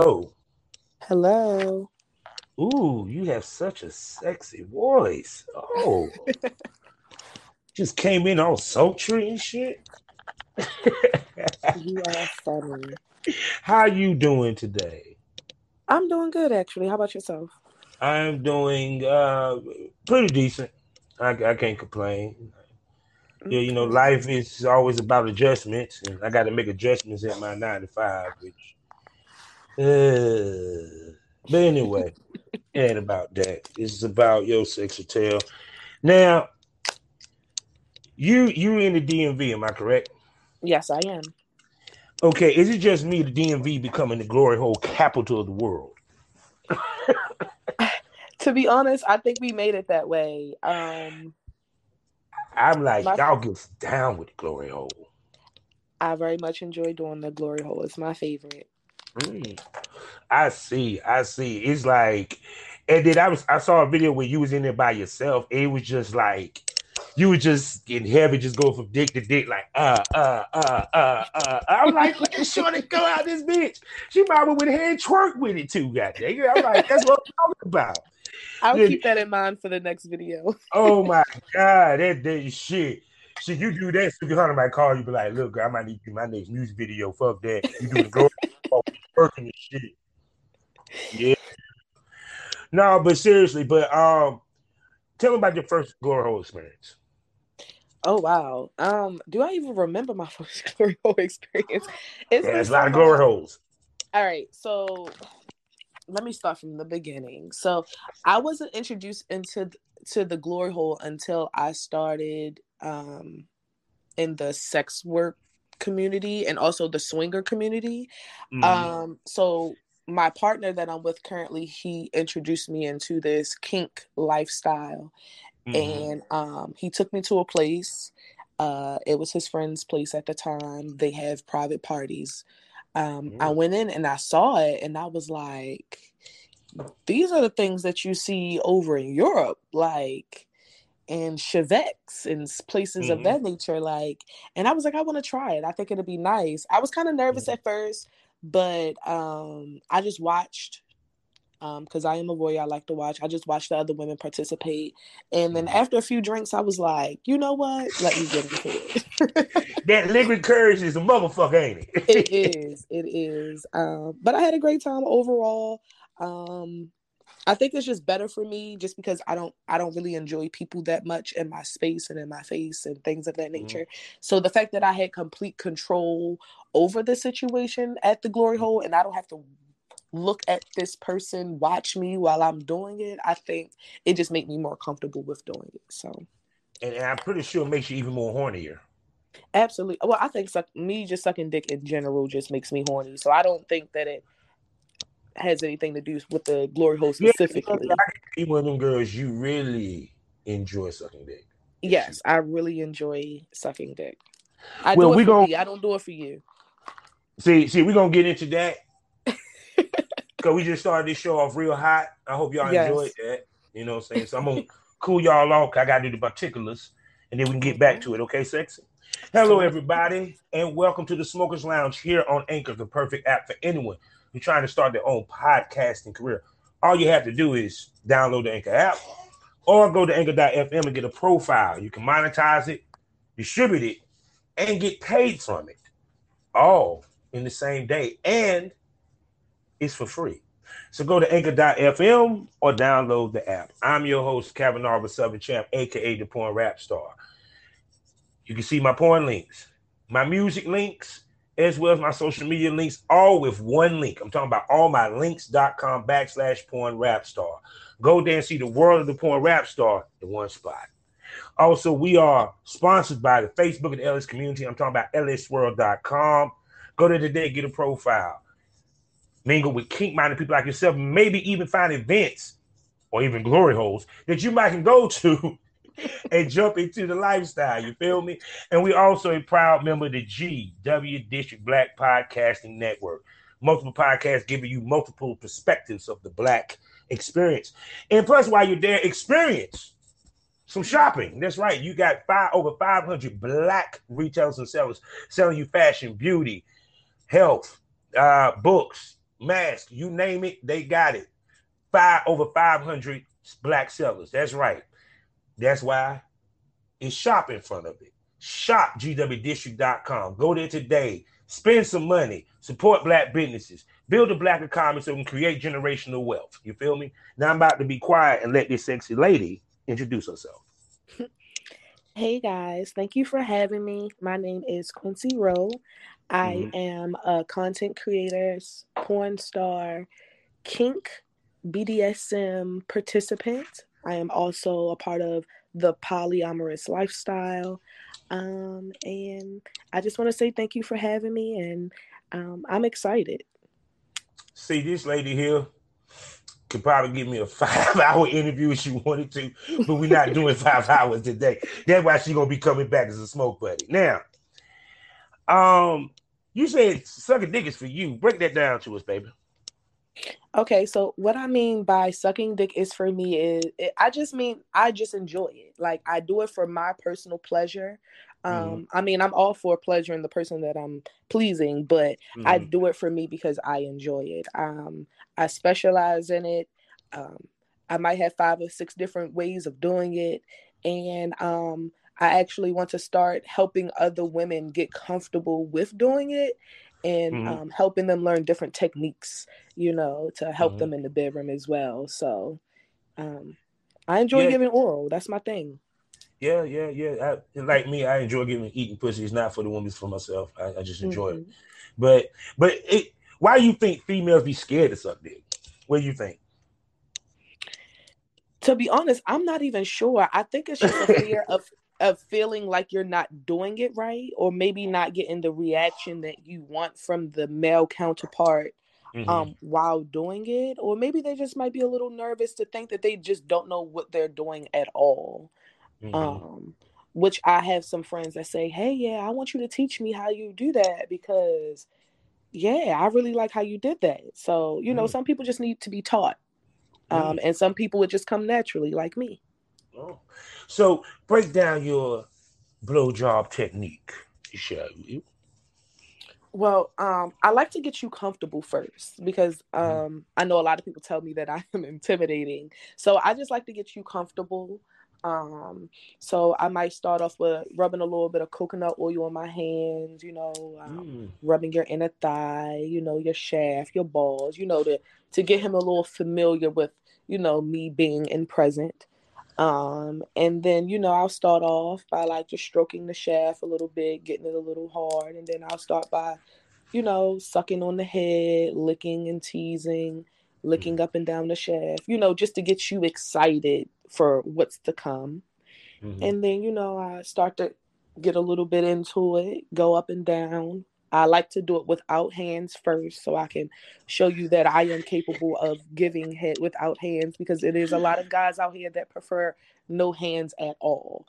Oh. Hello. Ooh, you have such a sexy voice. Oh. Just came in all sultry and shit. you are funny. How you doing today? I'm doing good actually. How about yourself? I'm doing uh pretty decent. I, I can't complain. Yeah, you know, life is always about adjustments, and I got to make adjustments at my nine to five, which. Uh, but anyway, it ain't about that. It's about your sex tell. Now, you you in the DMV? Am I correct? Yes, I am. Okay, is it just me, the DMV, becoming the glory hole capital of the world? to be honest, I think we made it that way. Um, I'm like, my, y'all get down with the glory hole. I very much enjoy doing the glory hole. It's my favorite. Mm, I see. I see. It's like, and then I was I saw a video where you was in there by yourself. It was just like you were just getting heavy, just going from dick to dick, like uh uh uh uh uh. I'm like, look at Shorty go out this bitch. She might with her hand twerk with it too, goddamn. I'm like, that's what I'm talking about. I'll keep that in mind for the next video. oh my god, that that shit. See, you do that, Sukihana might call you, be like, look, girl, I might need to do my next music video. Fuck that. You do the go working and shit. Yeah. No, but seriously, but um, tell me about your first glory hole experience. Oh wow. Um, do I even remember my first glory hole experience? It's yeah, it's a lot of glory holes. All right, so let me start from the beginning. So I wasn't introduced into to the glory hole until I started um, in the sex work community and also the swinger community. Mm-hmm. Um, so my partner that I'm with currently, he introduced me into this kink lifestyle, mm-hmm. and um, he took me to a place. Uh, it was his friend's place at the time. They have private parties. Um, mm-hmm. I went in and I saw it, and I was like, "These are the things that you see over in Europe, like." And Chevex and places mm-hmm. of that nature. Like, and I was like, I want to try it. I think it'll be nice. I was kind of nervous mm-hmm. at first, but um, I just watched because um, I am a voyeur. I like to watch. I just watched the other women participate, and then mm-hmm. after a few drinks, I was like, you know what? Let me get into it. that liquid courage is a motherfucker, ain't it? it is. It is. Um, but I had a great time overall. Um, I think it's just better for me just because I don't I don't really enjoy people that much in my space and in my face and things of that mm-hmm. nature. Mm-hmm. So the fact that I had complete control over the situation at the glory mm-hmm. hole and I don't have to look at this person watch me while I'm doing it, I think it just made me more comfortable with doing it. So and, and I'm pretty sure it makes you even more hornier. Absolutely. Well, I think suck, me just sucking dick in general just makes me horny. So I don't think that it has anything to do with the glory hole specifically. Yeah, be one of them girls you really enjoy sucking dick. Yes, I really enjoy sucking dick. I well, we gonna, me. I don't do it for you. See, see, we're gonna get into that. Cause we just started this show off real hot. I hope y'all yes. enjoyed that. You know what I'm saying? So I'm gonna cool y'all off. I gotta do the particulars, and then we can get back to it. Okay, sexy. Hello, everybody, and welcome to the Smokers Lounge here on Anchor, the perfect app for anyone you're trying to start their own podcasting career, all you have to do is download the Anchor app or go to anchor.fm and get a profile. You can monetize it, distribute it, and get paid from it all in the same day. And it's for free. So go to anchor.fm or download the app. I'm your host, Kevin Arbor Southern Champ, aka the porn rap star. You can see my porn links, my music links, as well as my social media links, all with one link. I'm talking about all my links.com backslash porn rap star. Go there and see the world of the porn rap star in one spot. Also, we are sponsored by the Facebook and LS community. I'm talking about lsworld.com. Go there today, get a profile. Mingle with kink minded people like yourself, maybe even find events or even glory holes that you might can go to and jump into the lifestyle. You feel me? And we also a proud member of the GW District Black Podcasting Network. Multiple podcasts giving you multiple perspectives of the black experience. And plus, while you're there, experience some shopping. That's right. You got five over 500 black retailers and sellers selling you fashion, beauty, health, uh, books, masks, you name it, they got it. Five over 500 black sellers. That's right. That's why it's shop in front of it. Shop gwdistrict.com. Go there today. Spend some money. Support black businesses. Build a black economy so we can create generational wealth. You feel me? Now I'm about to be quiet and let this sexy lady introduce herself. Hey guys, thank you for having me. My name is Quincy Rowe. I mm-hmm. am a content creator, porn star, kink, BDSM participant. I am also a part of the polyamorous lifestyle. Um, and I just want to say thank you for having me, and um, I'm excited. See, this lady here could probably give me a five hour interview if she wanted to, but we're not doing five hours today. That's why she's gonna be coming back as a smoke buddy. Now, um, you said sucking dick is for you. Break that down to us, baby. Okay, so what I mean by sucking dick is for me is it, I just mean I just enjoy it. Like I do it for my personal pleasure. Mm-hmm. Um, mm-hmm. I mean, I'm all for pleasuring the person that I'm pleasing, but mm-hmm. I do it for me because I enjoy it. Um, I specialize in it. Um, I might have five or six different ways of doing it, and um, I actually want to start helping other women get comfortable with doing it and mm-hmm. um, helping them learn different techniques, you know, to help mm-hmm. them in the bedroom as well. So um, I enjoy yeah. giving oral. That's my thing. Yeah, yeah, yeah. I, like me, I enjoy giving eating pussy. It's not for the women, it's for myself. I, I just enjoy mm-hmm. it. But but it, why do you think females be scared suck dick? What do you think? To be honest, I'm not even sure. I think it's just a fear of of feeling like you're not doing it right or maybe not getting the reaction that you want from the male counterpart mm-hmm. um, while doing it or maybe they just might be a little nervous to think that they just don't know what they're doing at all mm-hmm. um, which i have some friends that say hey yeah i want you to teach me how you do that because yeah i really like how you did that so you know mm-hmm. some people just need to be taught um, mm. and some people would just come naturally like me oh so break down your blowjob technique, shall you? Well, um, I like to get you comfortable first because mm-hmm. um, I know a lot of people tell me that I am intimidating. So I just like to get you comfortable. Um, so I might start off with rubbing a little bit of coconut oil on my hands, you know, um, mm. rubbing your inner thigh, you know, your shaft, your balls, you know, to to get him a little familiar with, you know, me being in present. Um, and then, you know, I'll start off by like just stroking the shaft a little bit, getting it a little hard. And then I'll start by, you know, sucking on the head, licking and teasing, licking mm-hmm. up and down the shaft, you know, just to get you excited for what's to come. Mm-hmm. And then, you know, I start to get a little bit into it, go up and down, I like to do it without hands first so I can show you that I am capable of giving head without hands because it is a lot of guys out here that prefer no hands at all.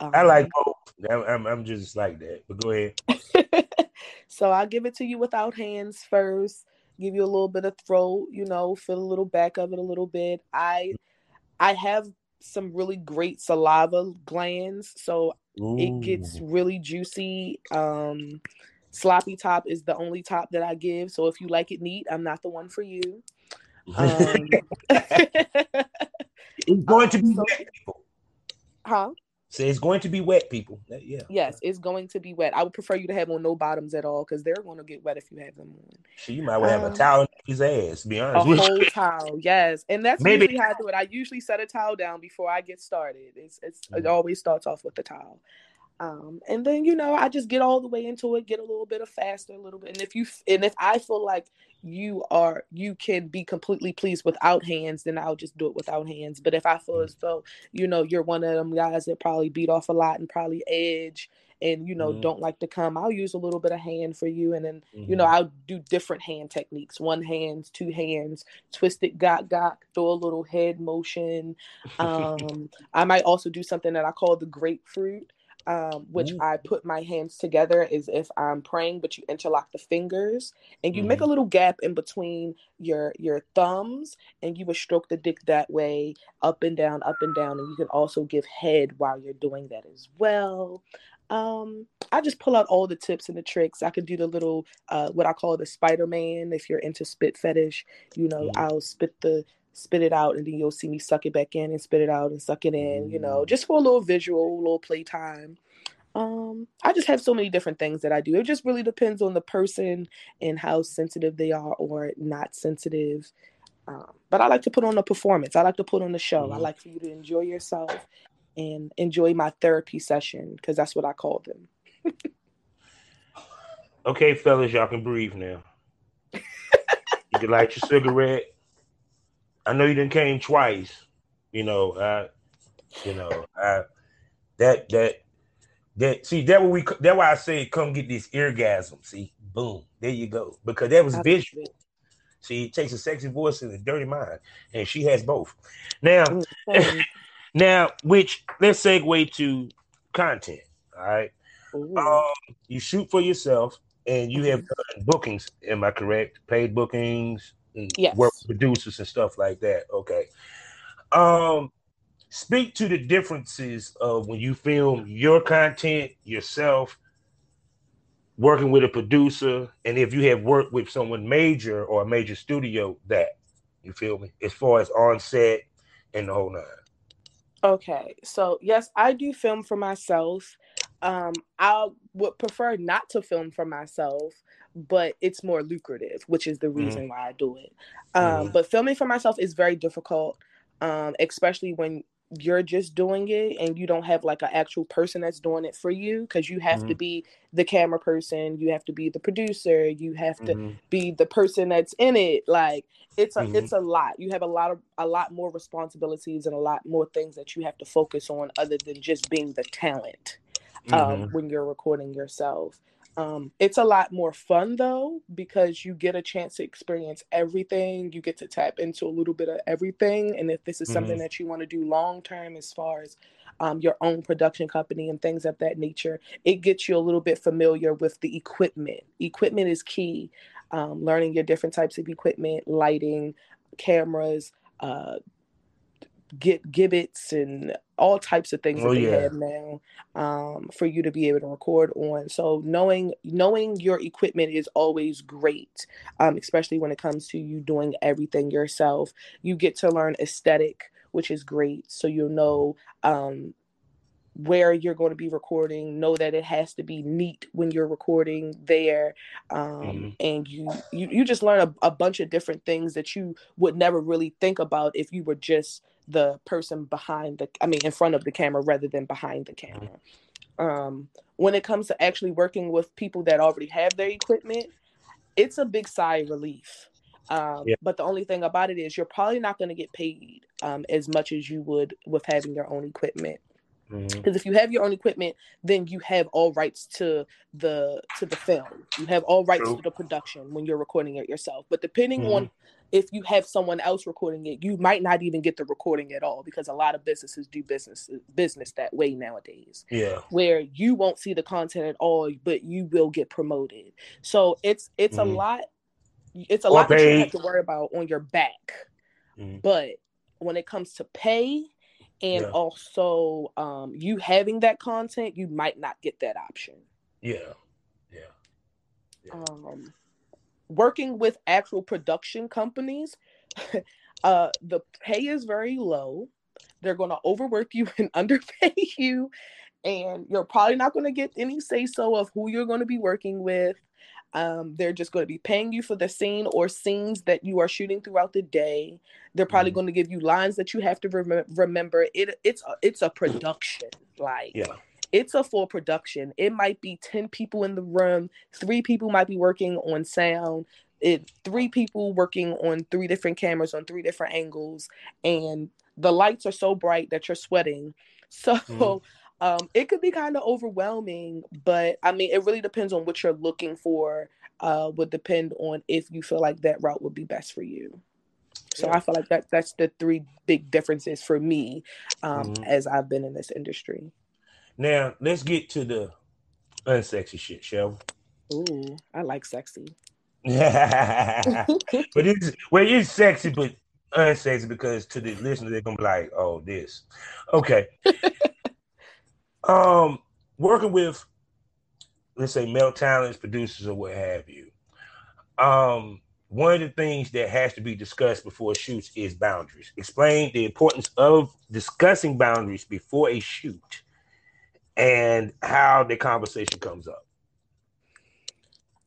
Um, I like um, both. I'm, I'm just like that, but go ahead. so I'll give it to you without hands first, give you a little bit of throat, you know, feel a little back of it a little bit. I I have some really great saliva glands, so Ooh. it gets really juicy. Um sloppy top is the only top that I give. So if you like it neat, I'm not the one for you. Um, it's going to be um, so, wet, people. Huh? So it's going to be wet, people. Yeah. Yes, it's going to be wet. I would prefer you to have on no bottoms at all because they're going to get wet if you have them on. So you might well have um, a towel in his ass. Be honest. A whole towel, yes. And that's Maybe. usually how I do it. I usually set a towel down before I get started. It's, it's mm-hmm. it always starts off with the towel. Um, and then you know I just get all the way into it, get a little bit of faster, a little bit. And if you and if I feel like you are you can be completely pleased without hands, then I'll just do it without hands. But if I feel as though you know you're one of them guys that probably beat off a lot and probably edge and you know mm-hmm. don't like to come, I'll use a little bit of hand for you, and then mm-hmm. you know mm-hmm. I'll do different hand techniques: one hand, two hands, twist it, got got, throw a little head motion. Um, I might also do something that I call the grapefruit um, which Ooh. I put my hands together as if I'm praying, but you interlock the fingers and you mm. make a mm-hmm. little gap in between your your thumbs, and you would stroke the dick that way, up and down, up and down, and you can also give head while you're doing that as well. Um, I just pull out all the tips and the tricks. I could do the little uh what I call the Spider Man. If you're into spit fetish, you know, mm-hmm. I'll spit the spit it out and then you'll see me suck it back in and spit it out and suck it in, you know, mm. just for a little visual, a little playtime. Um, I just have so many different things that I do. It just really depends on the person and how sensitive they are or not sensitive. Um, but I like to put on a performance. I like to put on a show. Mm-hmm. I like for you to enjoy yourself and enjoy my therapy session because that's what I call them. okay, fellas, y'all can breathe now. you can light your cigarette. I know you didn't came twice. You know, uh, you know, uh, that that that see that what we that why I say come get this eargasm. See, boom, there you go. Because that was visual. See, it takes a sexy voice and a dirty mind, and she has both. Now, now, which let's segue to content. All right, um, you shoot for yourself, and you have mm-hmm. bookings. Am I correct? Paid bookings, yes. work producers and stuff like that. Okay. Um, speak to the differences of when you film your content yourself working with a producer and if you have worked with someone major or a major studio that you feel me as far as on set and the whole nine okay so yes i do film for myself um i would prefer not to film for myself but it's more lucrative which is the mm-hmm. reason mm-hmm. why i do it um mm-hmm. but filming for myself is very difficult um especially when you're just doing it and you don't have like an actual person that's doing it for you because you have mm-hmm. to be the camera person you have to be the producer you have to mm-hmm. be the person that's in it like it's a mm-hmm. it's a lot you have a lot of a lot more responsibilities and a lot more things that you have to focus on other than just being the talent um, mm-hmm. when you're recording yourself um, it's a lot more fun though because you get a chance to experience everything. You get to tap into a little bit of everything. And if this is something mm-hmm. that you want to do long term, as far as um, your own production company and things of that nature, it gets you a little bit familiar with the equipment. Equipment is key. Um, learning your different types of equipment, lighting, cameras, uh, get gimbals and all types of things oh, that they yeah. have now um, for you to be able to record on. So knowing knowing your equipment is always great, um, especially when it comes to you doing everything yourself. You get to learn aesthetic, which is great. So you'll know um, where you're going to be recording know that it has to be neat when you're recording there um, mm-hmm. and you, you you just learn a, a bunch of different things that you would never really think about if you were just the person behind the i mean in front of the camera rather than behind the mm-hmm. camera um, when it comes to actually working with people that already have their equipment it's a big sigh of relief um, yeah. but the only thing about it is you're probably not going to get paid um, as much as you would with having your own equipment because mm-hmm. if you have your own equipment then you have all rights to the to the film you have all rights True. to the production when you're recording it yourself but depending mm-hmm. on if you have someone else recording it you might not even get the recording at all because a lot of businesses do business business that way nowadays yeah where you won't see the content at all but you will get promoted so it's it's mm-hmm. a lot it's a or lot paid. that you have to worry about on your back mm-hmm. but when it comes to pay and yeah. also um, you having that content, you might not get that option. Yeah, yeah. yeah. Um, working with actual production companies, uh, the pay is very low. They're going to overwork you and underpay you, and you're probably not going to get any say so of who you're going to be working with. Um, they're just going to be paying you for the scene or scenes that you are shooting throughout the day. They're probably mm-hmm. going to give you lines that you have to rem- remember. It it's a, it's a production, like yeah. It's a full production. It might be 10 people in the room, three people might be working on sound, it three people working on three different cameras on three different angles, and the lights are so bright that you're sweating. So mm-hmm um, it could be kind of overwhelming, but I mean, it really depends on what you're looking for. Uh, would depend on if you feel like that route would be best for you. So yeah. I feel like that that's the three big differences for me um, mm-hmm. as I've been in this industry. Now let's get to the unsexy shit, shall we? Ooh, I like sexy. but it's well, it's sexy, but unsexy because to the listener they're gonna be like, "Oh, this." Okay. Um, working with, let's say, male talents, producers, or what have you. Um, one of the things that has to be discussed before shoots is boundaries. Explain the importance of discussing boundaries before a shoot and how the conversation comes up.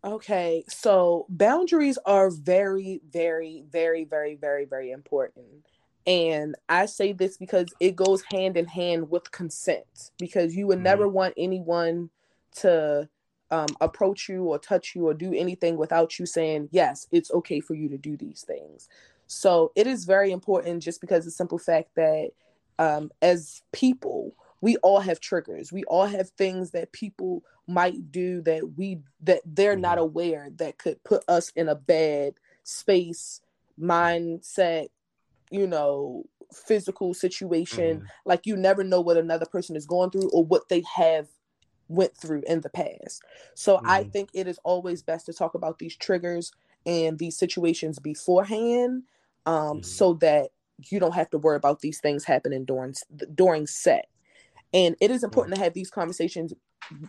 Okay, so boundaries are very, very, very, very, very, very important. And I say this because it goes hand in hand with consent, because you would mm-hmm. never want anyone to um, approach you or touch you or do anything without you saying, yes, it's okay for you to do these things. So it is very important just because the simple fact that um, as people, we all have triggers. We all have things that people might do that we that they're mm-hmm. not aware that could put us in a bad space, mindset, you know, physical situation. Mm-hmm. Like you never know what another person is going through or what they have went through in the past. So mm-hmm. I think it is always best to talk about these triggers and these situations beforehand um, mm-hmm. so that you don't have to worry about these things happening during during set. And it is important to have these conversations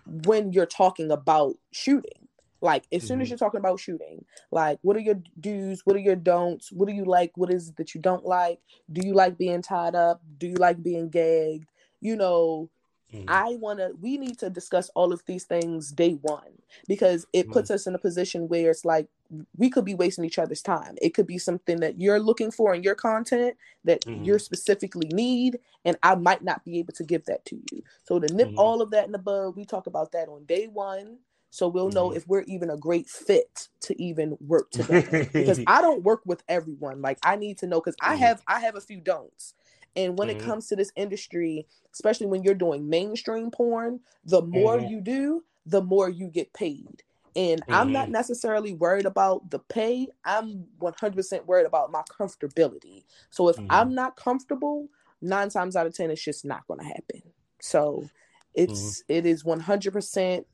when you're talking about shooting. Like as soon as mm-hmm. you're talking about shooting, like what are your do's, what are your don'ts, what do you like, what is it that you don't like? Do you like being tied up? Do you like being gagged? You know, Mm-hmm. I want to, we need to discuss all of these things day one because it mm-hmm. puts us in a position where it's like we could be wasting each other's time. It could be something that you're looking for in your content that mm-hmm. you specifically need, and I might not be able to give that to you. So, to nip mm-hmm. all of that in the bud, we talk about that on day one. So we'll know mm-hmm. if we're even a great fit to even work together. because I don't work with everyone. Like I need to know because I mm-hmm. have I have a few don'ts. And when mm-hmm. it comes to this industry, especially when you're doing mainstream porn, the more mm-hmm. you do, the more you get paid. And. I'm not mm-hmm. necessarily worried about the pay. I'm 100% worried about my comfortability. So if I'm mm-hmm. not comfortable, nine times out of 10, it's just not going to happen. So it's, it is 100%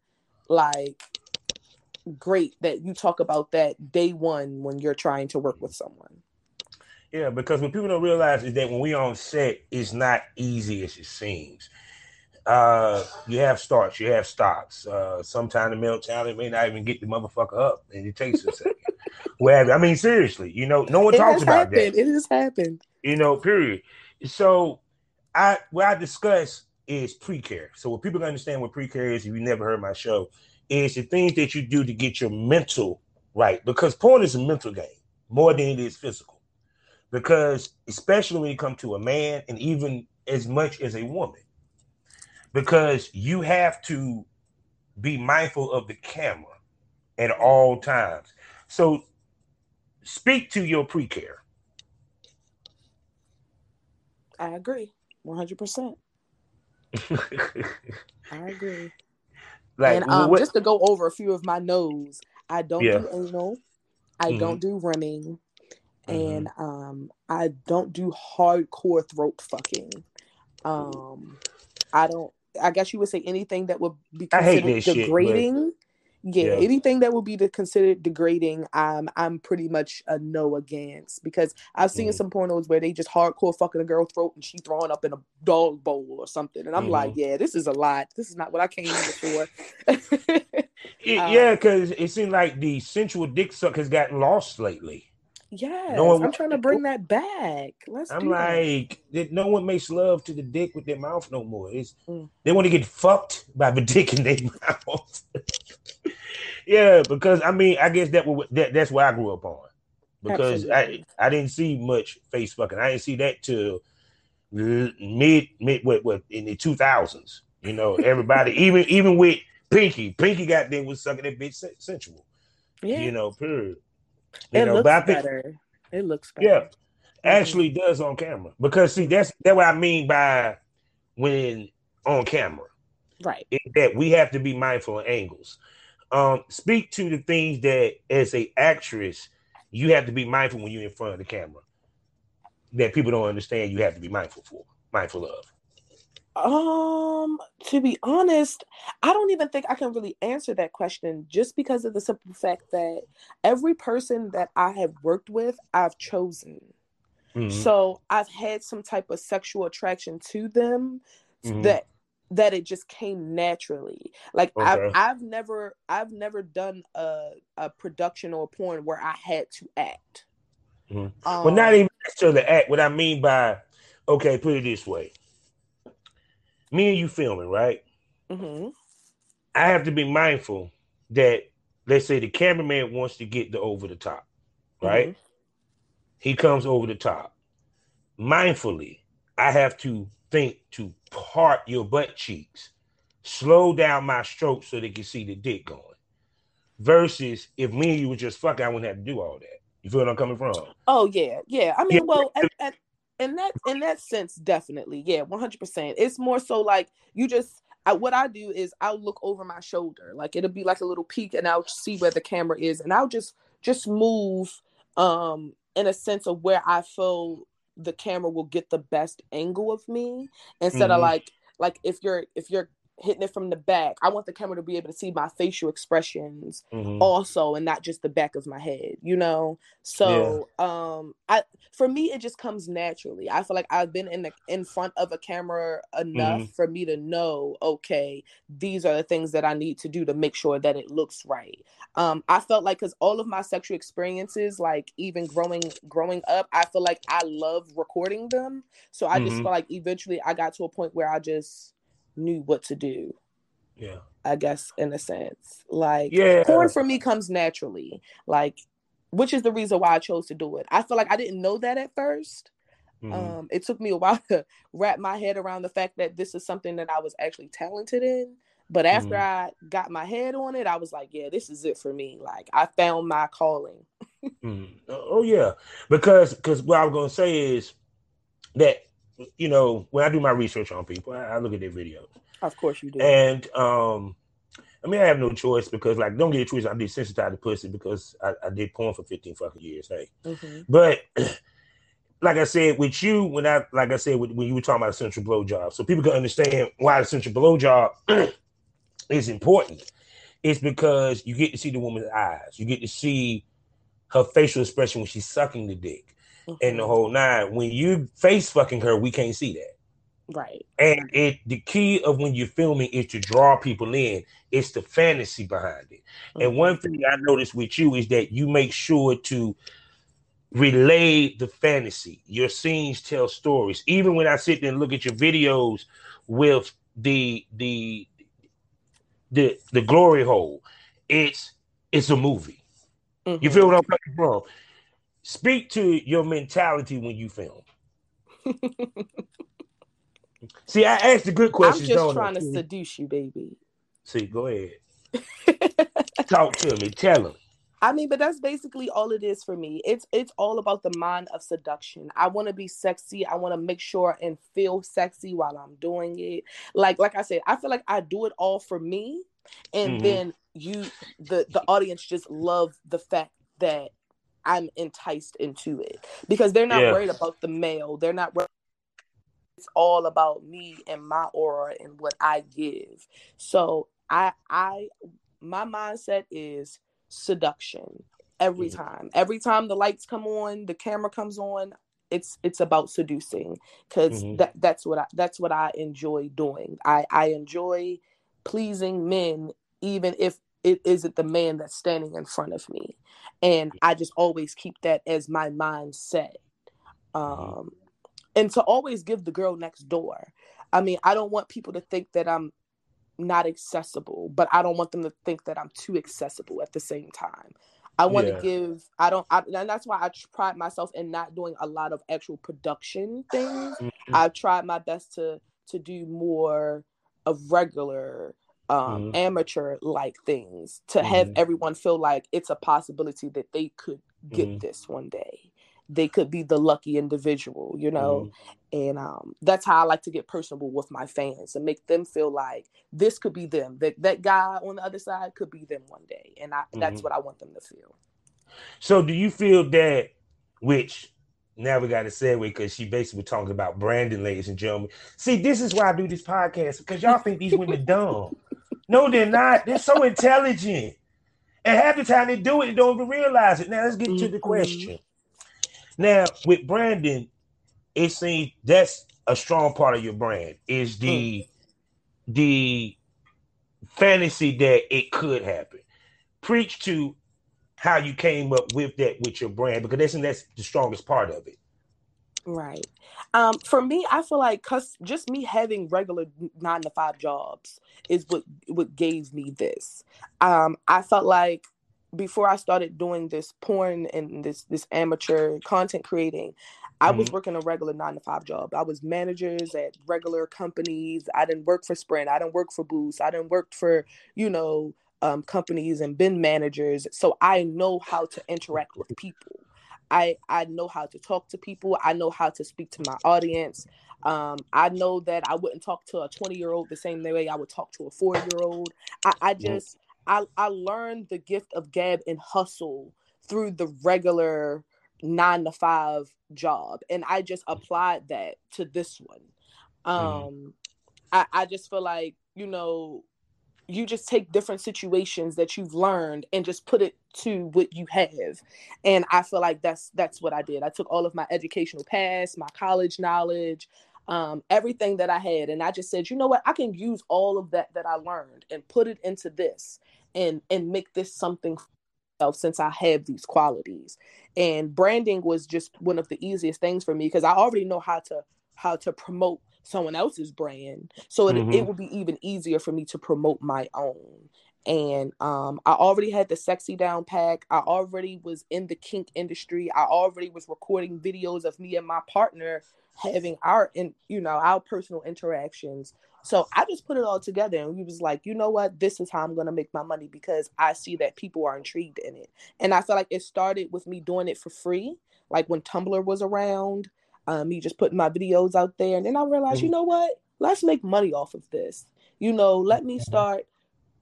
like great that you talk about that day one when you're trying to work with someone. Yeah, because what people don't realize is that when we on set, it's not easy as it seems. Uh, you have starts, you have stops. Uh, sometimes the male talent may not even get the motherfucker up, and it takes a second. Where I mean, seriously, you know, no one it talks about happened. that. It has happened. You know, period. So, I what I discuss is pre-care. So, what people understand what pre-care is, if you never heard my show, is the things that you do to get your mental right. Because porn is a mental game more than it is physical. Because especially when you come to a man and even as much as a woman. Because you have to be mindful of the camera at all times. So speak to your pre-care. I agree 100% i agree like, and um, what, just to go over a few of my no's i don't yeah. do anal i mm-hmm. don't do running Mm-hmm. and um I don't do hardcore throat fucking. Um I don't I guess you would say anything that would be considered degrading. Shit. Yeah, yeah, anything that would be considered degrading, I'm I'm pretty much a no against because I've seen mm. some pornos where they just hardcore fucking a girl throat and she throwing up in a dog bowl or something, and I'm mm-hmm. like, yeah, this is a lot. This is not what I came here for. yeah, because um, it seems like the sensual dick suck has gotten lost lately. Yes, no I'm trying to bring that back. Let's. I'm like, that. no one makes love to the dick with their mouth no more. It's mm. they want to get fucked by the dick in their mouth. yeah, because I mean, I guess that, that that's what I grew up on. Because Absolutely. I I didn't see much face fucking. I didn't see that till mid mid what what in the two thousands. You know, everybody even even with Pinky, Pinky got them was sucking that bitch sensual. Yeah. You know, period. You it know, looks but I think, better. It looks better. Yeah, actually does on camera because see that's that's what I mean by when on camera. Right. that we have to be mindful of angles. Um, speak to the things that as a actress you have to be mindful when you're in front of the camera that people don't understand you have to be mindful for mindful of um, to be honest, I don't even think I can really answer that question just because of the simple fact that every person that I have worked with, I've chosen. Mm-hmm. So I've had some type of sexual attraction to them mm-hmm. that that it just came naturally. Like okay. I've I've never I've never done a a production or a porn where I had to act. Mm-hmm. Um, well, not even necessarily act. What I mean by okay, put it this way: me and you filming, right? Mm-hmm. I have to be mindful that let's say the cameraman wants to get the over the top, right? Mm-hmm. He comes over the top. Mindfully, I have to think to part your butt cheeks, slow down my stroke so they can see the dick going. Versus if me and you were just fucking, I wouldn't have to do all that. You feel what I'm coming from? Oh yeah, yeah. I mean, yeah. well, at, at, in that in that sense, definitely, yeah, 100. percent It's more so like you just. I, what I do is I'll look over my shoulder, like it'll be like a little peek, and I'll see where the camera is, and I'll just just move um in a sense of where I feel the camera will get the best angle of me instead mm-hmm. of like like if you're if you're hitting it from the back. I want the camera to be able to see my facial expressions mm-hmm. also and not just the back of my head, you know? So yeah. um I for me it just comes naturally. I feel like I've been in the in front of a camera enough mm-hmm. for me to know, okay, these are the things that I need to do to make sure that it looks right. Um I felt like cuz all of my sexual experiences like even growing growing up, I feel like I love recording them. So I mm-hmm. just feel like eventually I got to a point where I just knew what to do. Yeah. I guess in a sense. Like yeah. porn for me comes naturally. Like which is the reason why I chose to do it. I feel like I didn't know that at 1st mm-hmm. Um, it took me a while to wrap my head around the fact that this is something that I was actually talented in. But after mm-hmm. I got my head on it, I was like, yeah, this is it for me. Like I found my calling. mm-hmm. Oh yeah, because because what I was gonna say is that you know, when I do my research on people, I, I look at their videos. Of course you do. And um, I mean, I have no choice because, like, don't get a choice. I'm desensitized to pussy because I, I, did porn for 15 fucking years. Hey, mm-hmm. but like I said, with you, when I, like I said, when you were talking about a central blow job, so people can understand why the central blow job is important. It's because you get to see the woman's eyes, you get to see her facial expression when she's sucking the dick mm-hmm. and the mm-hmm. whole nine. When you face fucking her, we can't see that. Right. And it the key of when you're filming is to draw people in. It's the fantasy behind it. Mm-hmm. And one thing I noticed with you is that you make sure to relay the fantasy. Your scenes tell stories. Even when I sit there and look at your videos with the the the the glory hole, it's it's a movie. Mm-hmm. You feel what I'm coming from? Speak to your mentality when you film. See, I asked a good question. I'm just trying to seduce you, baby. See, go ahead. Talk to me. Tell them. I mean, but that's basically all it is for me. It's it's all about the mind of seduction. I want to be sexy. I want to make sure and feel sexy while I'm doing it. Like like I said, I feel like I do it all for me, and mm-hmm. then you the the audience just love the fact that I'm enticed into it because they're not yeah. worried about the male. They're not worried. It's all about me and my aura and what I give. So I I my mindset is seduction every mm-hmm. time. Every time the lights come on, the camera comes on, it's it's about seducing because mm-hmm. that that's what I that's what I enjoy doing. I I enjoy pleasing men even if it isn't the man that's standing in front of me and i just always keep that as my mindset mm-hmm. um and to always give the girl next door i mean i don't want people to think that i'm not accessible but i don't want them to think that i'm too accessible at the same time i want yeah. to give i don't I, and that's why i pride myself in not doing a lot of actual production things mm-hmm. i've tried my best to to do more of regular um, mm-hmm. amateur like things to mm-hmm. have everyone feel like it's a possibility that they could get mm-hmm. this one day they could be the lucky individual you know mm-hmm. and um, that's how i like to get personable with my fans and make them feel like this could be them that that guy on the other side could be them one day and I, that's mm-hmm. what i want them to feel so do you feel that which now we got to segue because she basically talking about branding, ladies and gentlemen. See, this is why I do this podcast because y'all think these women dumb. No, they're not. They're so intelligent. And half the time they do it, they don't even realize it. Now let's get mm-hmm. to the mm-hmm. question. Now, with branding, it seems that's a strong part of your brand is the the fantasy that it could happen. Preach to how you came up with that with your brand because that's that's the strongest part of it. Right. Um, for me, I feel like cause just me having regular nine to five jobs is what what gave me this. Um, I felt like before I started doing this porn and this this amateur content creating, I mm-hmm. was working a regular nine to five job. I was managers at regular companies. I didn't work for Sprint. I didn't work for Boost. I didn't work for, you know, um, companies and been managers. So I know how to interact with people. I I know how to talk to people. I know how to speak to my audience. Um, I know that I wouldn't talk to a 20 year old the same way I would talk to a four year old. I, I just I, I learned the gift of gab and hustle through the regular nine to five job. And I just applied that to this one. Mm-hmm. Um. I, I just feel like, you know, you just take different situations that you've learned and just put it to what you have and i feel like that's that's what i did i took all of my educational past my college knowledge um, everything that i had and i just said you know what i can use all of that that i learned and put it into this and and make this something since I have these qualities. And branding was just one of the easiest things for me because I already know how to how to promote someone else's brand. So it, mm-hmm. it would be even easier for me to promote my own. And um, I already had the sexy down pack. I already was in the kink industry. I already was recording videos of me and my partner having our in you know our personal interactions so I just put it all together and we was like, you know what? This is how I'm going to make my money because I see that people are intrigued in it. And I feel like it started with me doing it for free, like when Tumblr was around, um, me just putting my videos out there. And then I realized, mm-hmm. you know what? Let's make money off of this. You know, let me start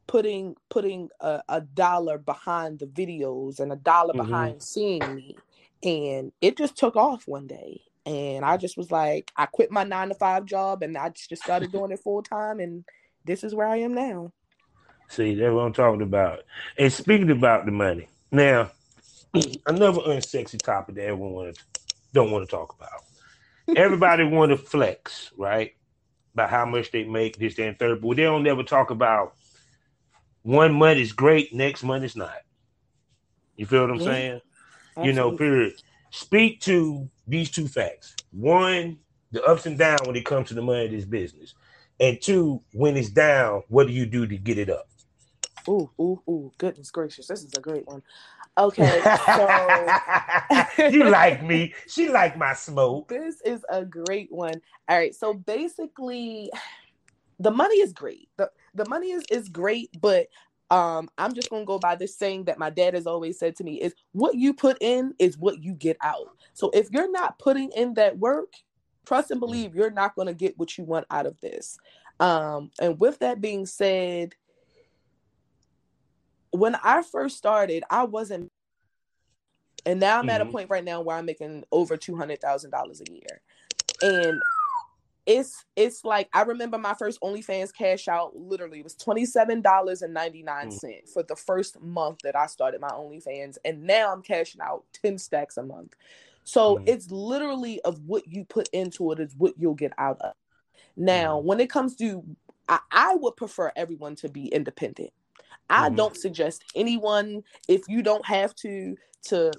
putting putting a, a dollar behind the videos and a dollar mm-hmm. behind seeing me. And it just took off one day and I just was like, I quit my nine to five job and I just started doing it full time, and this is where I am now. See, that's what I'm talking about. And speaking about the money, now another unsexy topic that everyone don't want to talk about. Everybody want to flex, right? About how much they make, this, that, and third, but they don't ever talk about one month is great, next month is not. You feel what I'm yeah, saying? Absolutely. You know, period. Speak to these two facts. One, the ups and downs when it comes to the money of this business. And two, when it's down, what do you do to get it up? Ooh, ooh, ooh, goodness gracious. This is a great one. Okay, so you like me. She like my smoke. This is a great one. All right. So basically, the money is great. The the money is, is great, but um i'm just going to go by this saying that my dad has always said to me is what you put in is what you get out so if you're not putting in that work trust and believe you're not going to get what you want out of this um and with that being said when i first started i wasn't and now i'm mm-hmm. at a mm-hmm. point right now where i'm making over $200000 a year and it's it's like I remember my first OnlyFans cash out literally it was twenty seven dollars and ninety nine cent mm. for the first month that I started my OnlyFans, and now I'm cashing out ten stacks a month. So mm. it's literally of what you put into it is what you'll get out of. Now, mm. when it comes to, I, I would prefer everyone to be independent. I mm. don't suggest anyone if you don't have to to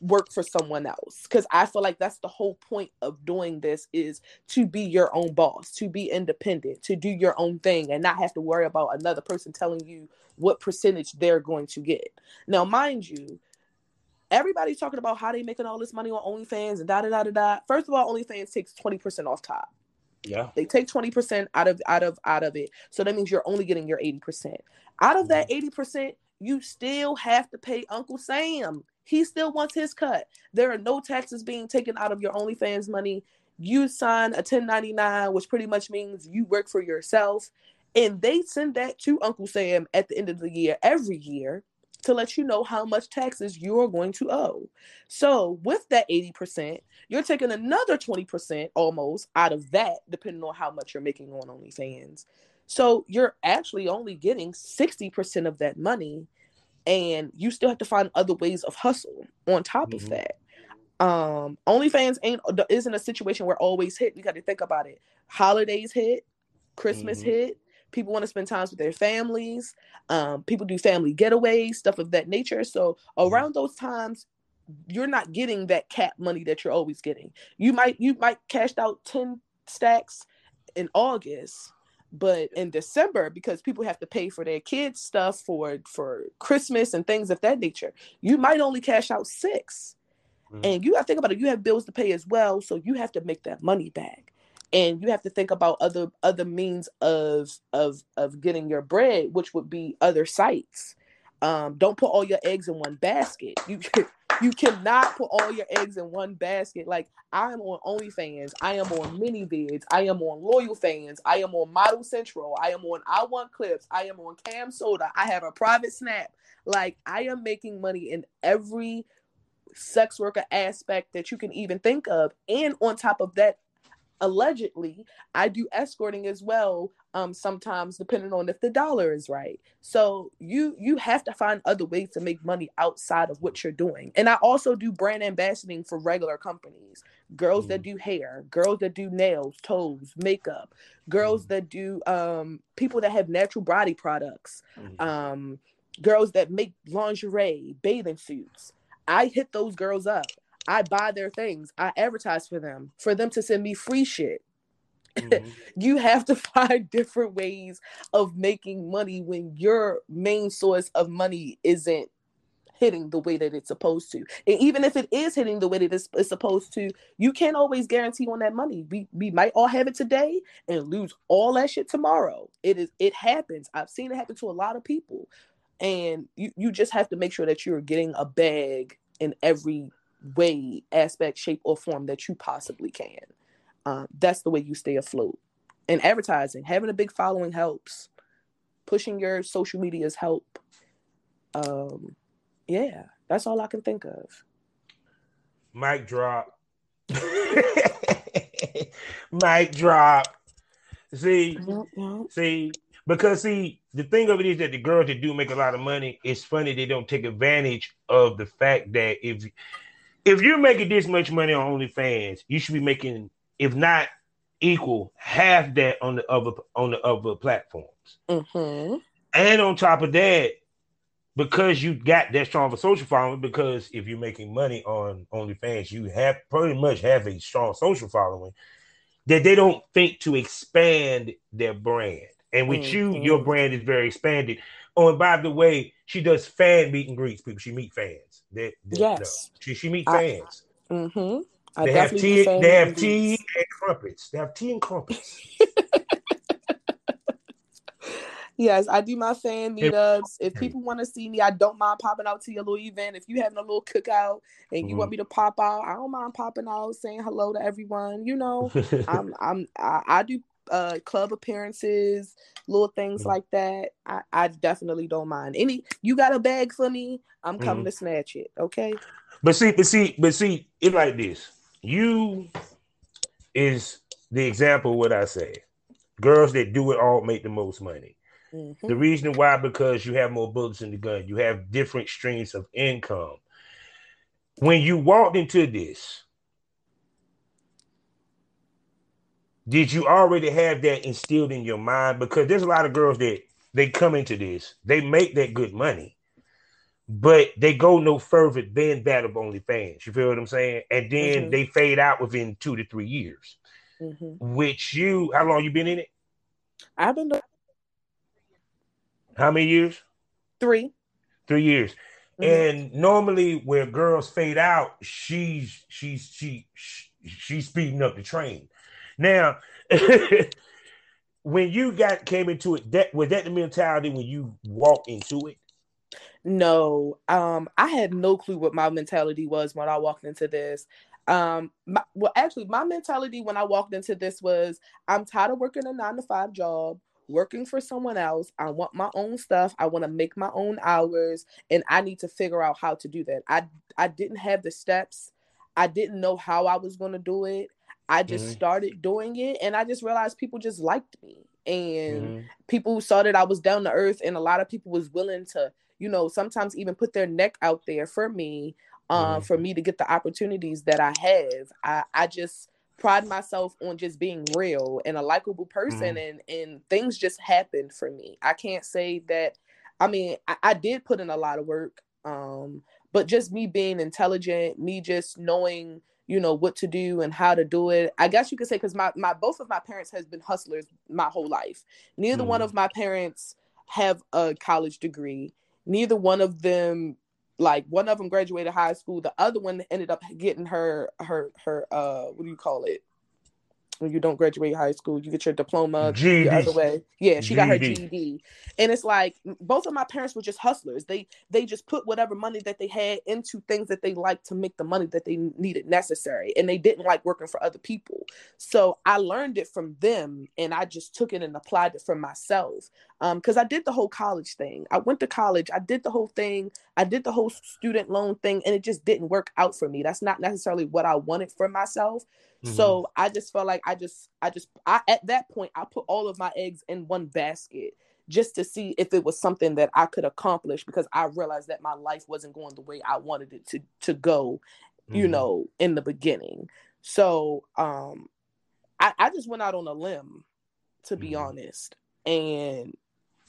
work for someone else. Because i feel like that's the whole point of doing this is to be your own boss to be independent to do your own thing and not have to worry about another person telling you what percentage they're going to get. Now mind you everybody's talking about how they making all this money on onlyfans and da da da da da. First of all onlyfans takes 20% off top. Yeah. They take 20% out of out of out of it. So that means you're only getting your 80% out of that 80% mm-hmm. you still have to pay uncle sam he still wants his cut. There are no taxes being taken out of your OnlyFans money. You sign a 1099, which pretty much means you work for yourself. And they send that to Uncle Sam at the end of the year, every year, to let you know how much taxes you're going to owe. So, with that 80%, you're taking another 20% almost out of that, depending on how much you're making on OnlyFans. So, you're actually only getting 60% of that money and you still have to find other ways of hustle on top mm-hmm. of that. Um, OnlyFans ain't isn't a situation where always hit. You got to think about it. Holidays hit, Christmas mm-hmm. hit, people want to spend times with their families. Um, people do family getaways, stuff of that nature. So mm-hmm. around those times, you're not getting that cap money that you're always getting. You might you might cashed out 10 stacks in August, but in December, because people have to pay for their kids' stuff for for Christmas and things of that nature, you might only cash out 6 mm-hmm. And you have to think about it, you have bills to pay as well. So you have to make that money back. And you have to think about other other means of of of getting your bread, which would be other sites. Um, don't put all your eggs in one basket. You you cannot put all your eggs in one basket. Like I am on OnlyFans, I am on ManyVids, I am on LoyalFans, I am on ModelCentro, I am on iWantClips, I am on CamSoda, I have a private snap. Like I am making money in every sex worker aspect that you can even think of. And on top of that, allegedly i do escorting as well um sometimes depending on if the dollar is right. So you you have to find other ways to make money outside of what you're doing. And i also do brand ambassadoring for regular companies. Girls mm that do hair girls that do nails toes makeup girls mm that do um people that have natural body products mm um girls that make lingerie bathing suits. I hit those girls up. I buy their things. I advertise for them for them to send me free shit. Mm-hmm. you have to find different ways of making money when your main source of money isn't hitting the way that it's supposed to. And even if it is hitting the way that it's, it's, supposed to, you can't always guarantee on that money. We we might all have it today and lose all that shit tomorrow. It is it happens. I've seen it happen to a lot of people. And you, you just have to make sure that you're getting a bag in every way, aspect, shape, or form that you possibly can. Uh, that's the way you stay afloat. And advertising, having a big following helps. Pushing your social medias help. Um, yeah, that's all I can think of. Mic drop. Mic drop. See, yep, yep. see, because see, the thing of it is that the girls that do make a lot of money, it's funny they don't take advantage of the fact that if if you're making this much money on OnlyFans, you should be making, if not equal, half that on the other on the other platforms. Mm-hmm. And on top of that, because you got that strong of a social following, because if you're making money on OnlyFans, you have pretty much have a strong social following that they don't think to expand their brand. And with mm-hmm. you, your brand is very expanded. Oh, and by the way, she does fan meet and greets people. She meet fans. They yes. No. She she meet fans. I, mm-hmm. I they have tea. They have tea and crumpets. They have tea and crumpets. yes, I do my fan meetups. If people want to see me, I don't mind popping out to your little event. If you having a little cookout and you mm-hmm. want me to pop out, I don't mind popping out, saying hello to everyone. You know, I'm I'm I, I do uh, club appearances, little things mm-hmm. like that. I, I definitely don't mind. Any you got a bag for me, I'm coming mm-hmm. to snatch it. Okay. But see, but see, but see, it like this. You is the example what I say. Girls that do it all make the most money. Mm-hmm. The reason why because you have more bullets in the gun. You have different streams of income. When you walked into this, did you already have that instilled in your mind? Because there's a lot of girls that they come into this, they make that good money, but they go no further than that of OnlyFans. You feel what I'm saying? And then mm-hmm. they fade out within two to three years. Mm-hmm. Which you, how long you been in it? I've been. How many years? Three. Three years. Mm-hmm. And normally, where girls fade out, she's she's she she's speeding up the train. Now, when you got came into it, that was that the mentality when you walked into it? No, um, I had no clue what my mentality was when I walked into this. Um, my, well, actually, my mentality when I walked into this was I'm tired of working a nine to five job, working for someone else. I want my own stuff. I want to make my own hours, and I need to figure out how to do that. I I didn't have the steps. I didn't know how I was going to do it. I just mm-hmm. started doing it and I just realized people just liked me and mm-hmm. people saw that I was down to earth and a lot of people was willing to, you know, sometimes even put their neck out there for me, uh, mm-hmm. for me to get the opportunities that I have. I, I just pride myself on just being real and a likable person mm-hmm. and and things just happened for me i can't say that i mean I, I, did put in a lot of work um but just me being intelligent me just knowing you know what to do and how to do it i guess you could say because my, my both of my parents has been hustlers my whole life neither mm-hmm. one of my parents have a college degree neither one of them like one of them graduated high school. The other one ended up getting her her her uh what do you call it when you don't graduate high school, you get your diploma GED. the other way. Yeah, she GED. got her GED. And it's like both of my parents were just hustlers. They they just put whatever money that they had into things that they liked to make the money that they needed necessary. And they didn't like working for other people. So I learned it from them and I just took it and applied it for myself. Um, because I did the whole college thing. I went to college, I did the whole thing, I did the whole student loan thing, and it just didn't work out for me. That's not necessarily what I wanted for myself. Mm-hmm. So I just felt like I just I just I at that point I put all of my eggs in one basket just to see if it was something that I could accomplish because I realized that my life wasn't going the way I wanted it to to go, mm-hmm. you know, in the beginning. So um I, I just went out on a limb to be mm-hmm. honest. And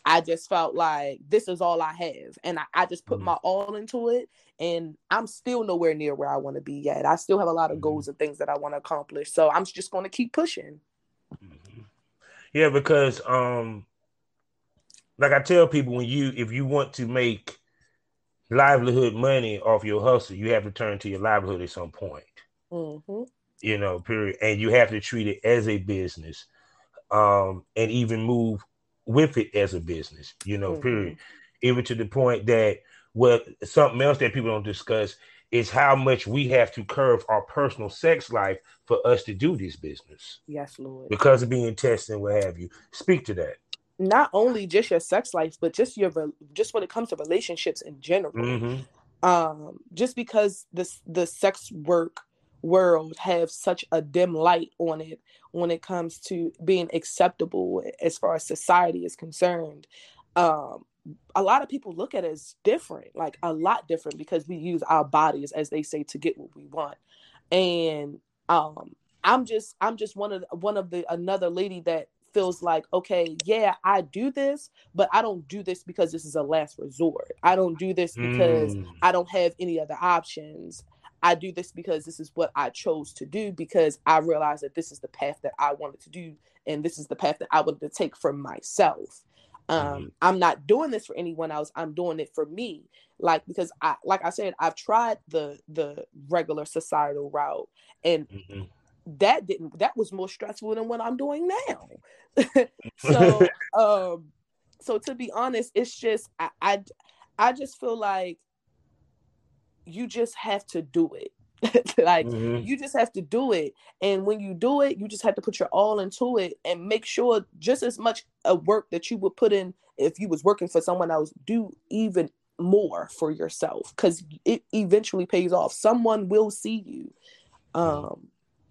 I just felt like this is all I have. And I, I just put mm-hmm. my all into it. And I'm still nowhere near where I want to be yet. I still have a lot of mm-hmm. goals and things that I want to accomplish. So I'm just going to keep pushing. Mm-hmm. Yeah, because um like I tell people when you if you want to make livelihood money off your hustle, you have to turn to your livelihood at some point. Mm-hmm. You know, period. And you have to treat it as a business. Um, and even move with it as a business, you know, mm-hmm. period. Even to the point that what something else that people don't discuss is how much we have to curve our personal sex life for us to do this business. Yes, Lord. Because of being tested and what have you. Speak to that. Not only just your sex life, but just your just when it comes to relationships in general. Mm-hmm. Um, just because this the sex work world have such a dim light on it when it comes to being acceptable as far as society is concerned. Um, a lot of people look at it as different like a lot different because we use our bodies as they say to get what we want. And um, i'm just i'm just one of the, one of the another lady that feels like okay yeah i do this but i don't do this because this is a last resort. I don't do this because mm. i don't have any other options I do this because this is what I chose to do because I realized that this is the path that I wanted to do and this is the path that I wanted to take for myself. Um, mm-hmm. I'm not doing this for anyone else. I'm doing it for me. Like because I like I said, I've tried the the regular societal route and mm-hmm. that didn't that was more stressful than what I'm doing now. so um so to be honest, it's just I, I I just feel like you just have to do it. like mm-hmm. you just have to do it and when you do it you just have to put your all into it and make sure just as much of work that you would put in if you was working for someone else do even more for yourself because it eventually pays off someone will see you mm-hmm. um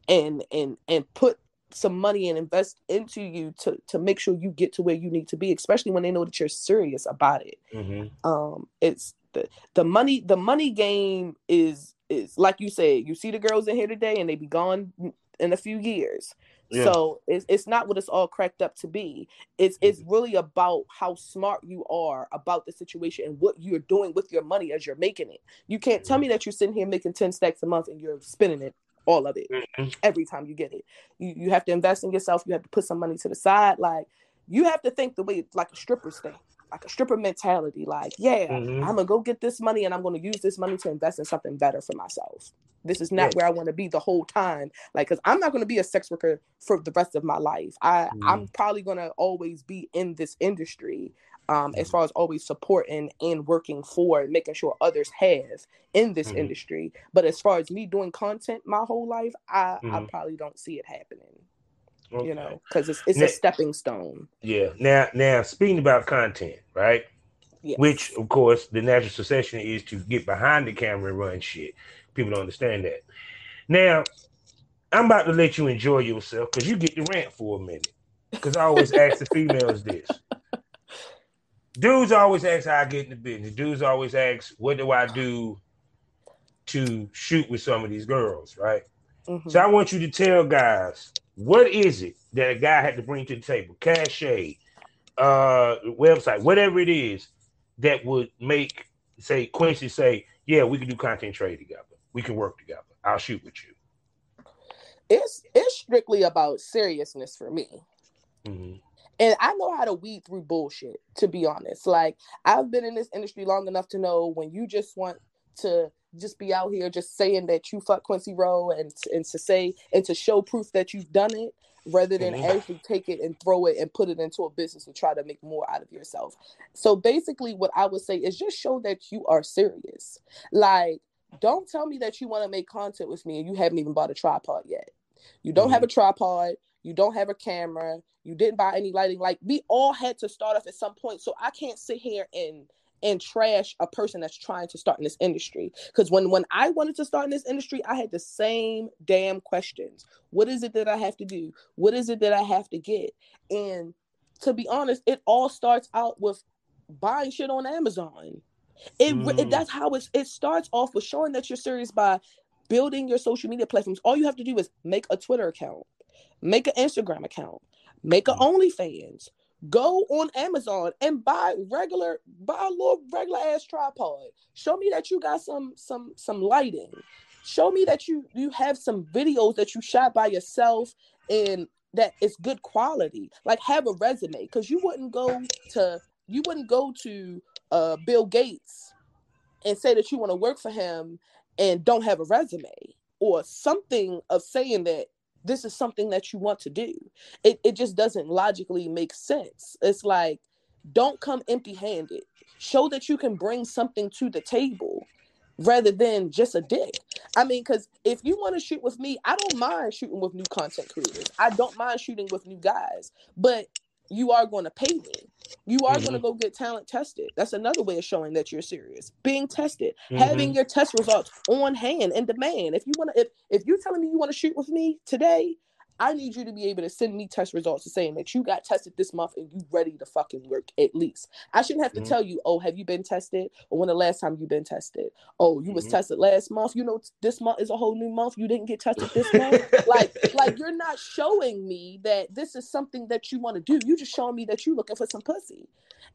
and and and put some money and invest into you to to make sure you get to where you need to be especially when they know that you're serious about it mm-hmm. um it's the the money the money game is is like you said you see the girls in here today and they be gone in a few years yeah. so it's, it's not what it's all cracked up to be it's it's mm-hmm. really about how smart you are about the situation and what you're doing with your money as you're making it you can't tell mm-hmm. me that you're sitting here making 10 stacks a month and you're spending it all of it mm-hmm. every time you get it you, you have to invest in yourself you have to put some money to the side like you have to think the way like a stripper think like a stripper mentality. Like, yeah, mm-hmm. I'm gonna go get this money and I'm gonna use this money to invest in something better for myself. This is not yes. where I want to be the whole time. Like, cause I'm not gonna be a sex worker for the rest of my life. I mm-hmm. I'm probably gonna always be in this industry. Um, as mm-hmm. far as always supporting and working for making sure others have in this mm-hmm. industry. But as far as me doing content my whole life, I, I mm-hmm. probably don't see it happening. Okay. You know, because it's it's now, a stepping stone. Yeah. Now, now speaking about content, right? Yes. Which, of course, the natural succession is to get behind the camera and run shit. People don't understand that. Now, I'm about to let you enjoy yourself because you get the rant for a minute. Because I always ask the females this. Dudes always ask how I get in the business. Dudes always ask, what do I do to shoot with some of these girls, right? Mm-hmm. So I want you to tell guys what is it that a guy had to bring to the table? Cachet, uh, website, whatever it is that would make say Quincy say, yeah, we can do content trade together. We can work together. I'll shoot with you. It's it's strictly about seriousness for me. Mm-hmm. And I know how to weed through bullshit, to be honest. Like I've been in this industry long enough to know when you just want to just be out here just saying that you fuck Quincy Rowe and and to say and to show proof that you've done it rather than mm-hmm. actually take it and throw it and put it into a business and try to make more out of yourself. So basically what I would say is just show that you are serious. Like don't tell me that you want to make content with me and you haven't even bought a tripod yet. You don't mm-hmm. have a tripod, you don't have a camera, you didn't buy any lighting. Like we all had to start off at some point. So I can't sit here and and trash a person that's trying to start in this industry. Because when when i wanted to start in this industry i had the same damn questions. What is it that i have to do? What is it that i have to get? And to be honest it all starts out with buying shit on amazon. It, mm. it that's how it, it starts off with showing that you're serious by building your social media platforms. All you have to do is make a twitter account make an instagram account make an mm. onlyfans Go on Amazon and buy regular, buy a little regular ass tripod. Show me that you got some some some lighting. Show me that you you have some videos that you shot by yourself and that it's good quality. Like have a resume because you wouldn't go to you wouldn't go to uh, Bill Gates and say that you want to work for him and don't have a resume or something of saying that this is something that you want to do. It, it just doesn't logically make sense. It's like, don't come empty handed. Show that you can bring something to the table rather than just a dick. I mean, because if you want to shoot with me, I don't mind shooting with new content creators. I don't mind shooting with new guys, but you are going to pay me. You are mm-hmm. going to go get talent tested. That's another way of showing that you're serious. Being tested, mm-hmm. having your test results on hand in demand. If you want to, if if you're telling me you want to shoot with me today, I need you to be able to send me test results saying that you got tested this month and you ready to fucking work at least. I shouldn't have to mm-hmm. tell you, oh, have you been tested? Or when the last time you been tested? Oh, you mm-hmm. was tested last month. You know, this month is a whole new month. You didn't get tested this month. like, like you're not showing me that this is something that you want to do. You just showing me that you looking for some pussy.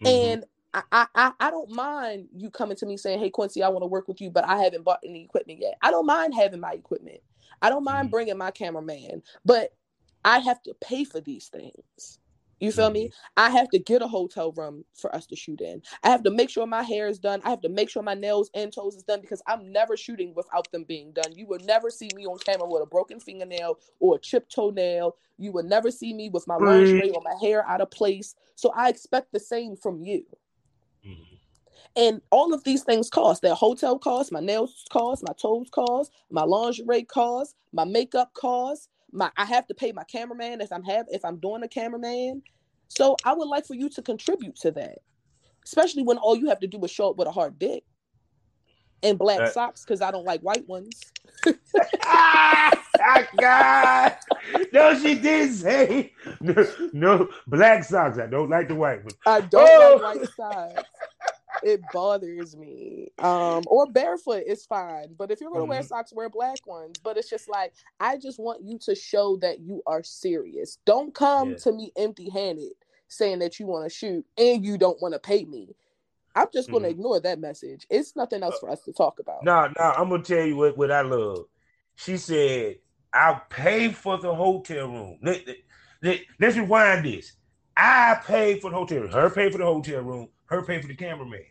Mm-hmm. And I, I I don't mind you coming to me saying, "Hey Quincy, I want to work with you, but I haven't bought any equipment yet." I don't mind having my equipment. I don't mind mm-hmm. bringing my cameraman, but I have to pay for these things. You feel me? Mm-hmm. I have to get a hotel room for us to shoot in. I have to make sure my hair is done. I have to make sure my nails and toes is done because I'm never shooting without them being done. You will never see me on camera with a broken fingernail or a chipped toenail. You will never see me with my lingerie or my hair out of place. So I expect the same from you. Mm-hmm. And all of these things cost. Their hotel costs, my nails cost, my toes cost, my lingerie cost, my makeup cost. My I have to pay my cameraman if I'm have if I'm doing a cameraman. So I would like for you to contribute to that, especially when all you have to do is show up with a hard dick and black uh, socks because I don't like white ones. ah, God. No, she did say no, no, black socks. I don't like the white ones. I don't oh. like white socks it bothers me. Um, or barefoot is fine, but if you're gonna mm-hmm. wear socks, wear black ones. But it's just like I just want you to show that you are serious. Don't come yeah. to me empty-handed saying that you want to shoot and you don't want to pay me. I'm just gonna mm-hmm. ignore that message. It's nothing else for us to talk about. No, no, I'm gonna tell you what, what I love. She said, I'll pay for the hotel room. Let, let, let, let's rewind this. I paid for the hotel room. Her paid for the hotel room. Her pay for the cameraman.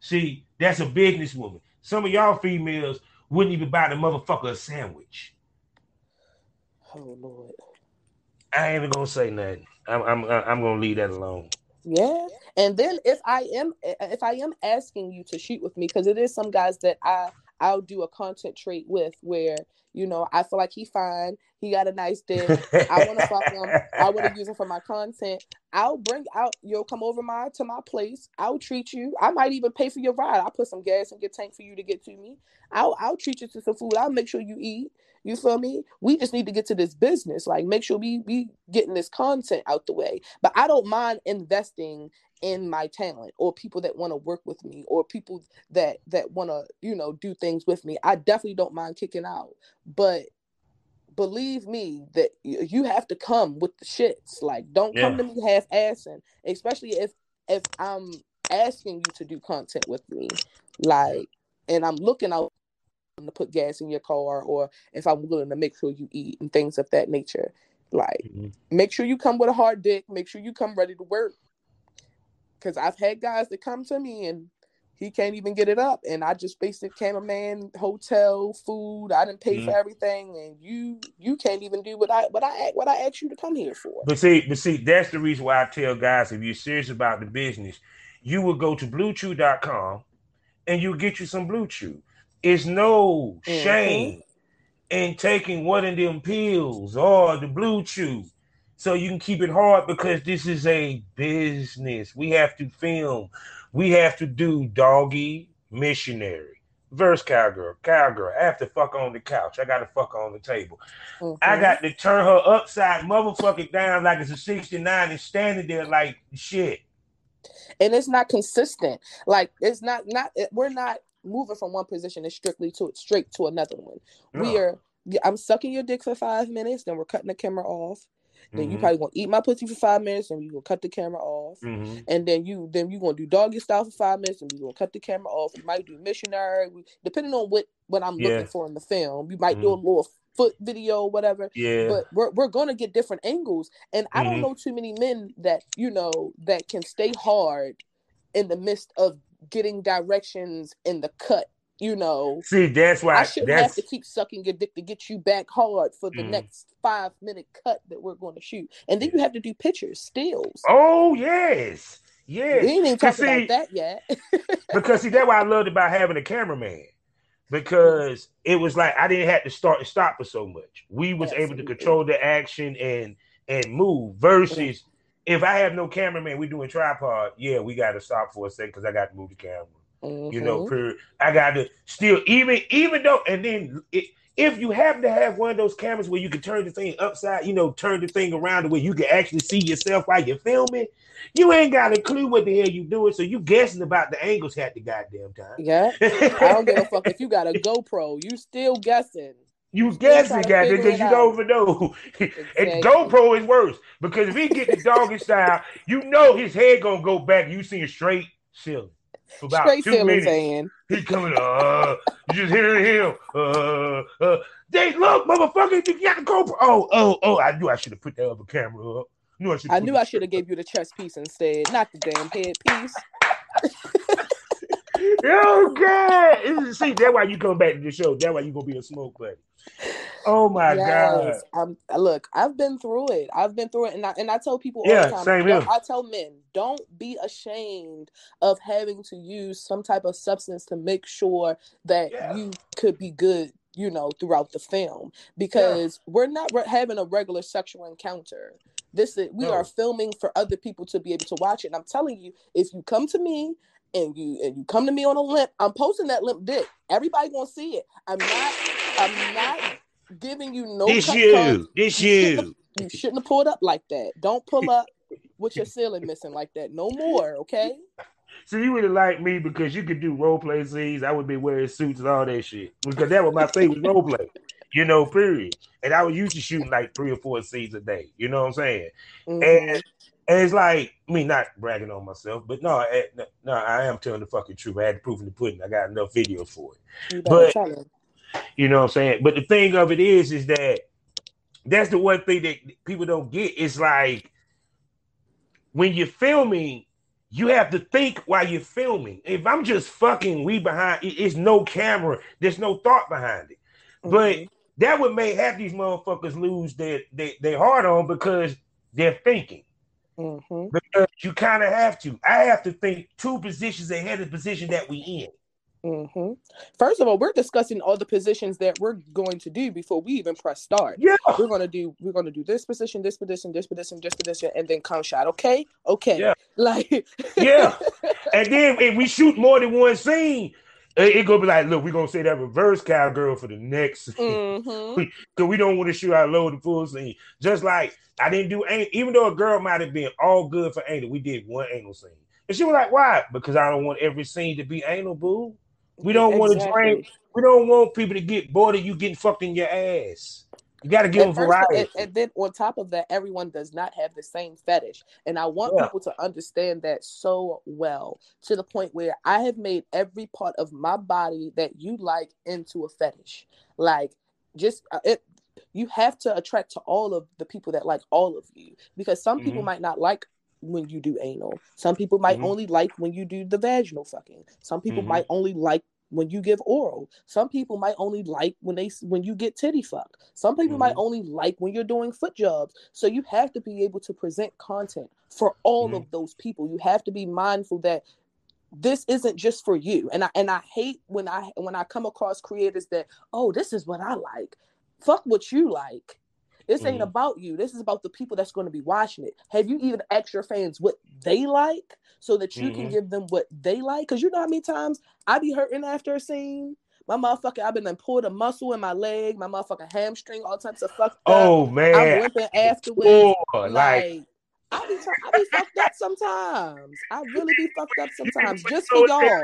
See, that's a businesswoman. Some of y'all females wouldn't even buy the motherfucker a sandwich. Oh Lord. I ain't even gonna say nothing. I'm I'm I'm gonna leave that alone. Yeah. And then if I am if I am asking you to shoot with me, because it is some guys that I I'll do a content trait with where you know I feel like he fine, he got a nice dick. I want to fuck him. I want to use him for my content. I'll bring out. You'll come over my to my place. I'll treat you. I might even pay for your ride. I'll put some gas in your tank for you to get to me. I'll I'll treat you to some food. I'll make sure you eat. You feel me? We just need to get to this business. Like make sure we we getting this content out the way. But I don't mind investing in my talent or people that want to work with me or people that that want to you know do things with me i definitely don't mind kicking out but believe me that you have to come with the shits. Like, don't yeah. come to me half assing, especially if if I'm asking you to do content with me, like, and I'm looking out to put gas in your car, or if I'm willing to make sure you eat and things of that nature. Like, mm-hmm. make sure you come with a hard dick. Make sure you come ready to work. Because I've had guys that come to me and he can't even get it up, and I just basic cameraman, hotel, food. I didn't pay mm-hmm. for everything, and you you can't even do what I what I what I asked you to come here for. But see, but see, that's the reason why I tell guys if you're serious about the business, you will go to BlueChew.com and you'll get you some BlueChew. It's no mm-hmm. shame in taking one of them pills or the BlueChew so you can keep it hard because this is a business. We have to film. We have to do doggy missionary verse cowgirl. Cowgirl. I have to fuck on the couch. I got to fuck on the table. Mm-hmm. I got to turn her upside motherfucking down like it's a 69 and standing there like shit. And it's not consistent. Like it's not not we're not moving from one position is strictly to it straight to another one. No. We are I'm sucking your dick for five minutes, then we're cutting the camera off. Then mm-hmm. you probably gonna eat my pussy for five minutes, and you gonna cut the camera off. Mm-hmm. And then you then you gonna do doggy style for five minutes, and you gonna cut the camera off. You might do missionary, depending on what what I'm yeah. looking for in the film. You might mm-hmm. do a mm-hmm. little foot video, whatever. Yeah. But we're we're gonna get different angles, and I don't mm-hmm. know too many men that you know that can stay hard in the midst of getting directions in the cut you know. See, that's why I shouldn't have to keep sucking your dick to get you back hard for the mm. next five minute cut that we're going to shoot, and then you have to do pictures, stills. Oh yes, yes. We ain't even talking about that yet. because see, that's why I loved about having a cameraman. Because it was like I didn't have to start and stop for so much. We was able to control the action and and move. Versus if I have no cameraman, we doing tripod. Yeah, we got to stop for a second because I got to move the camera Mm-hmm. You know, mm-hmm. I got to still even even though, and then it, if you happen to have one of those cameras where you can turn the thing upside, you know, turn the thing around the way you can actually see yourself while you're filming, you ain't got a clue what the hell you doing. So you guessing about the angles had the goddamn time. Yeah, I don't give a fuck if you got a GoPro, you still guessing. You guessing, goddamn, because you don't even know. Exactly. and GoPro is worse because if he get the doggy style, you know his head gonna go back. You see a straight ceiling for about Straight two minutes. Fan. He coming, uh, you just hearing him, uh, uh, they look, motherfucker, you got the GoPro. Oh, oh, oh, I knew I should have put that other camera up. I knew I should. I knew I should have gave you the chest piece instead, not the damn head piece. oh God! See, that's why you come back to the show. That's why you gonna be a smoke buddy. Oh my yes. god! Um, look, I've been through it. I've been through it, and I and I tell people yeah, all the time. Same here. I tell men, don't be ashamed of having to use some type of substance to make sure that yeah. you could be good. You know, throughout the film, because yeah. we're not re- having a regular sexual encounter. This is we no. are filming for other people to be able to watch it. And I'm telling you, if you come to me and you and you come to me on a limp, I'm posting that limp dick. Everybody gonna see it. I'm not. I'm not giving you no. This you. This you. You shouldn't, have, you shouldn't have pulled up like that. Don't pull up with your ceiling missing like that. No more. Okay. So you would have liked me because you could do role play scenes. I would be wearing suits and all that shit because that was my favorite role play. You know, period. And I was used to shooting like three or four scenes a day. You know what I'm saying? Mm-hmm. And and it's like me not bragging on myself, but no, I, eh, no, I am telling the fucking truth. I had to prove in the pudding. I got enough video for it. But you know what I'm saying? But the thing of it is, is that that's the one thing that people don't get. It's like when you're filming, you have to think while you're filming. If I'm just fucking we behind, it's no camera. There's no thought behind it. Mm-hmm. But that would make half these motherfuckers lose their their, their heart on because they're thinking. Mm-hmm. Because you kind of have to. I have to think two positions ahead of the position that we in. Mm-hmm. First of all, we're discussing all the positions that we're going to do before we even press start. Yeah, we're gonna do we're gonna do this position, this position, this position, this position, and then come shot. Okay, okay. Yeah, like yeah. And then if we shoot more than one scene, it, it gonna be like, look, we're gonna say that reverse cowgirl for the next, mm-hmm. because we, don't want to shoot our load the full scene. Just like I didn't do, even though a girl might have been all good for anal, we did one anal scene, and she was like, why? Because I don't want every scene to be anal, boo. We don't exactly. want to train. We don't want people to get bored of you getting fucked in your ass. You got to give them variety. And, and, then on top of that, everyone does not have the same fetish. And I want yeah. people to understand that so well to the point where I have made every part of my body that you like into a fetish. Like, just uh, it, you have to attract to all of the people that like all of you because some mm-hmm. people might not like when you do anal. Some people might mm-hmm. only like when you do the vaginal fucking. Some people mm-hmm. might only like when you give oral. Some people might only like when they when you get titty fuck. Some people mm-hmm. might only like when you're doing foot jobs. So you have to be able to present content for all mm-hmm. of those people. You have to be mindful that this isn't just for you. And I and I hate when I when I come across creators that, oh, this is what I like. Fuck what you like. This ain't mm-hmm. about you. This is about the people that's going to be watching it. Have you even asked your fans what they like so that you mm-hmm. can give them what they like? Because you know how many times I be hurting after a scene. My motherfucker, I've been then pulled a muscle in my leg, my motherfucking hamstring, all types of fuck. Oh man, I'm limping afterwards. Oh, like, like I be, I be fucked up sometimes. I really be fucked up sometimes, just for y'all.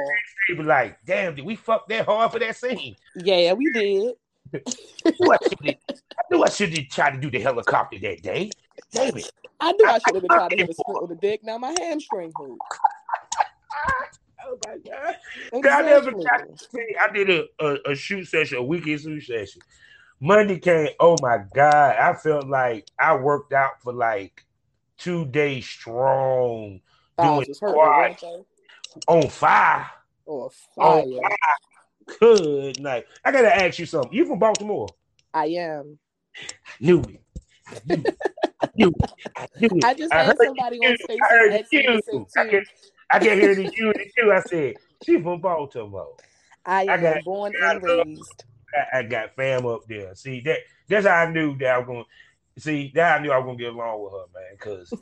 Be like, damn, did we fuck that hard for that scene? Yeah, we did. I knew I should have tried to do the helicopter that day. Damn it. I knew I, I should have been trying to hit a split with a dick. Now my hamstring hurt. Oh my god! Exactly. I never see. I did a, a, a shoot session, a weekend shoot session. Monday came. Oh my god! I felt like I worked out for like two days strong, doing squat on fire. Oh, fire. On fire. Good night. I gotta ask you something. You from Baltimore? I am. knew it. I knew it. I knew it. I, knew it. I just I had somebody you. on stage. I heard you. I can, I can hear the you and you. I said, she from Baltimore. I am I got, born and raised. I, got fam up there. See that that's how I knew that I was going see that I knew I was gonna get along with her, man, because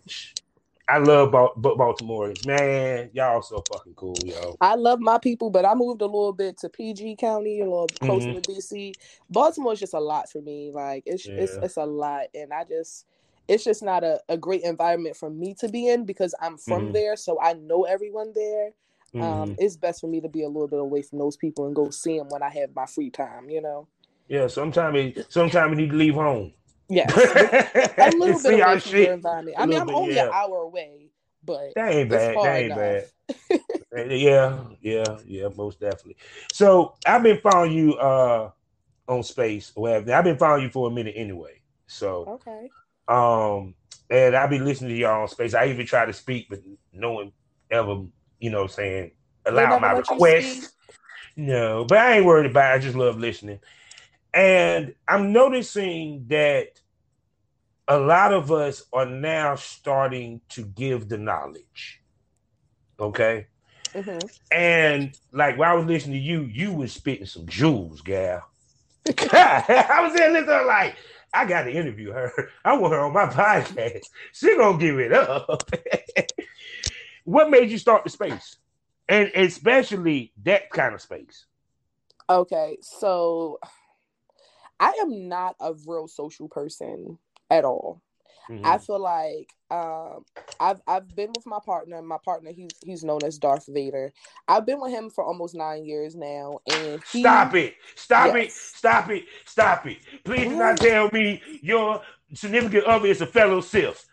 I love Baltimore. Man, y'all so fucking cool, yo. I love my people, but I moved a little bit to PG County, a little closer mm-hmm. to DC. Baltimore is just a lot for me. Like it's yeah. it's it's a lot, and I just it's just not a, a great environment for me to be in because I'm from mm-hmm. there, so I know everyone there. Um, mm-hmm. Um, it's best for me to be a little bit away from those people and go see them when I have my free time. You know. Yeah, sometimes sometimes you need to leave home. Yes, a little bit away from your environment. I mean, I'm bit, only yeah. an hour away, but that ain't bad. That ain't bad. yeah, yeah, yeah, most definitely. So I've been following you uh on space or whatever. I've been following you for a minute anyway. So okay. Um, and I've been listening to y'all on space. I even try to speak, but no one ever, you know, saying allow my request. No, but I ain't worried about it. I just love listening. And I'm noticing that a lot of us are now starting to give the knowledge. Okay. Mm-hmm. And like while I was listening to you, you was spitting some jewels, gal. I was there listening, like, I got to interview her. I want her on my podcast. She gonna give it up. what made you start the space? And especially that kind of space. Okay, so I am not a real social person at all. Mm-hmm. I feel like um, I've I've been with my partner. My partner, he's he's known as Darth Vader. I've been with him for almost nine years now, and he, stop it, stop yes. it, stop it, stop it! Please do not tell me your significant other is a fellow Sith.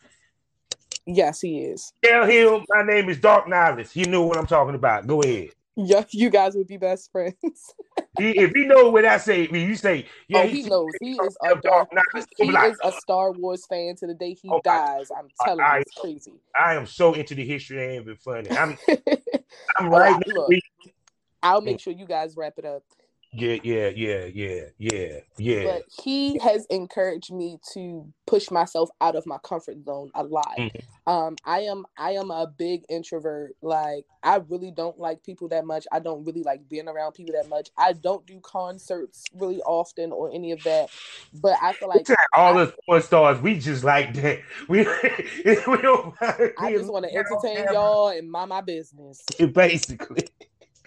Yes, he is. Tell him my name is Darth Nihilus. You know what I'm talking about. Go ahead. Yeah, you guys would be best friends. he, if he know what I say, I you say, yeah, oh, he, he knows. He is a dark, he, he is a Star Wars fan to the day he oh, dies. I'm telling I, you, it's crazy. I am so into the history. It ain't even funny. I'm, I'm right. Look, I'll make sure you guys wrap it up. Yeah, yeah, yeah, yeah, yeah, yeah. But he has encouraged me to push myself out of my comfort zone a lot. Mm-hmm. Um, I am I am a big introvert. Like I really don't like people that much. I don't really like being around people that much. I don't do concerts really often or any of that. But I feel like all I, the four stars, we just like that. We we don't. I just want to entertain y'all and mind my business. Basically.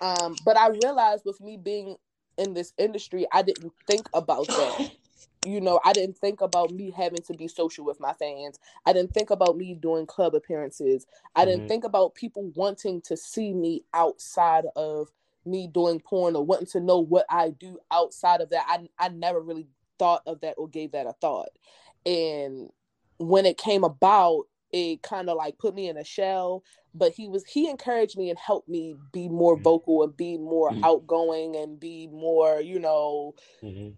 Um, but I realized with me being in this industry, I didn't think about that. you know, I didn't think about me having to be social with my fans. I didn't think about me doing club appearances. I didn't mm-hmm. think about people wanting to see me outside of me doing porn or wanting to know what I do outside of that. I I never really thought of that or gave that a thought. And when it came about, it kind of like put me in a shell. But he was he encouraged me and helped me be more mm-hmm. vocal and be more mm-hmm. outgoing and be more, you know, mm-hmm.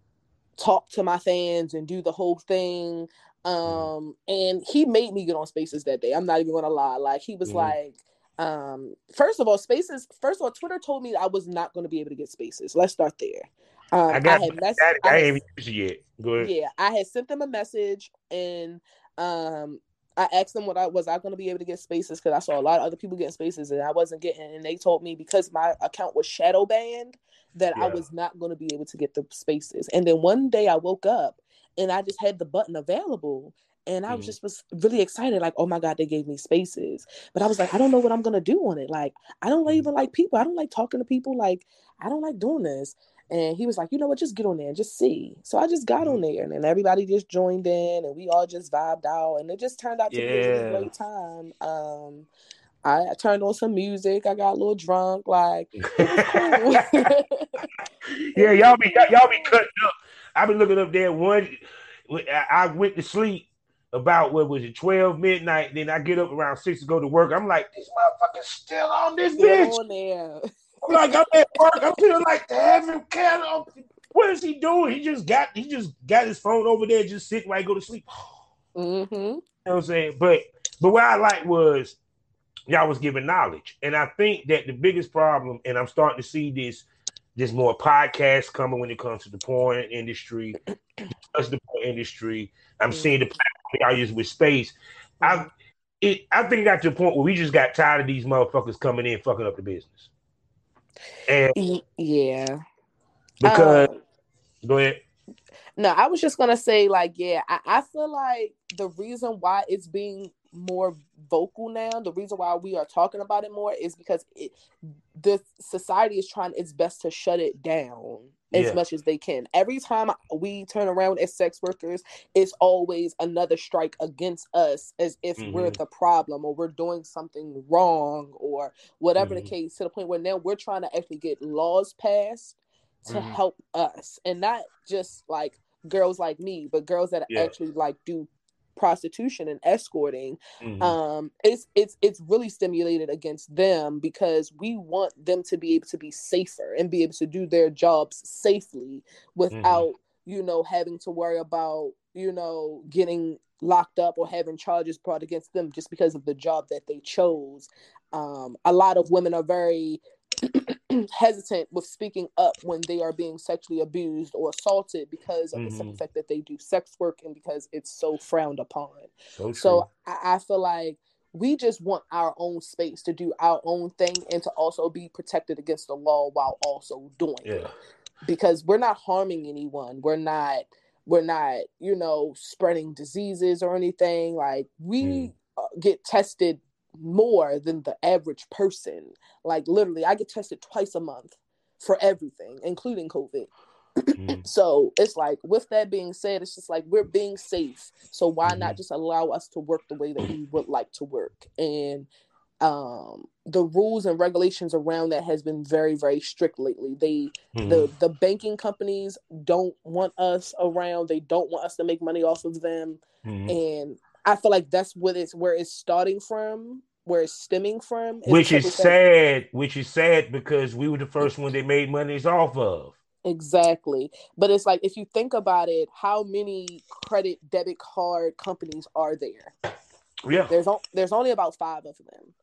talk to my fans and do the whole thing. Mm-hmm. Um, and he made me get on spaces that day. I'm not even gonna lie. Like he was mm-hmm. like, um, first of all, spaces. First of all, Twitter told me I was not going to be able to get spaces. Let's start there. Um, I got. I, had mess- I, I, I ain't used yet. Go ahead. Yeah, I had sent them a message and um, I asked them what I was I going to be able to get spaces because I saw a lot of other people getting spaces and I wasn't getting. And they told me because my account was shadow banned that yeah. I was not going to be able to get the spaces. And then one day I woke up and I just had the button available and I was mm-hmm. just was really excited, like, oh my god, they gave me spaces. But I was like, I don't know what I'm gonna do on it. Like, I don't mm-hmm. even like people. I don't like talking to people. Like, I don't like doing this. And he was like, you know what, just get on there and just see. So I just got on mm-hmm. there and then everybody just joined in and we all just vibed out and it just turned out to yeah. be a great time. Um I, I turned on some music. I got a little drunk. Like, cool. yeah, y'all be y'all, be cutting up. I've been looking up there one. I went to sleep about what was it, 12 midnight. Then I get up around six to go to work. I'm like, these motherfuckers still on this bitch. On like, I'm at work. I'm feeling like the heaven can. What is he doing? He just got he just got his phone over there, just while he go to sleep. Mm-hmm. You know what I'm saying? But but what I like was y'all was giving knowledge. And I think that the biggest problem, and I'm starting to see this there's more podcasts coming when it comes to the porn industry, the porn industry. I'm mm-hmm. seeing the platform I use with space. I mm-hmm. it I think it got to a point where we just got tired of these motherfuckers coming in fucking up the business. And yeah. Because um, go ahead. No, I was just gonna say, like, yeah, I, I feel like the reason why it's being more vocal now the reason why we are talking about it more is because it the society is trying its best to shut it down as yeah. much as they can every time we turn around as sex workers it's always another strike against us as if mm-hmm. we're the problem or we're doing something wrong or whatever mm-hmm. the case to the point where now we're trying to actually get laws passed to mm-hmm. help us and not just like girls like me but girls that yeah. actually like do prostitution and escorting mm-hmm. um it's it's it's really stimulated against them because we want them to be able to be safer and be able to do their jobs safely without mm-hmm. you know having to worry about you know getting locked up or having charges brought against them just because of the job that they chose um a lot of women are very hesitant with speaking up when they are being sexually abused or assaulted because of mm-hmm. the simple fact that they do sex work and because it's so frowned upon. So, so I, I feel like we just want our own space to do our own thing and to also be protected against the law while also doing yeah. it. Because we're not harming anyone. We're not we're not, you know, spreading diseases or anything. Like we mm. get tested more than the average person. Like literally, I get tested twice a month for everything, including COVID. mm. So it's like, with that being said, it's just like we're being safe. So why mm-hmm. not just allow us to work the way that we would like to work? And um the rules and regulations around that has been very very strict lately they mm-hmm. the the banking companies don't want us around they don't want us to make money off of them mm-hmm. and I feel like that's what it's where it's starting from, where it's stemming from. Which is sad. Which is sad because we were the first one they made monies off of. Exactly. But it's like if you think about it, how many credit debit card companies are there? Yeah. There's o- there's only about 5 of them.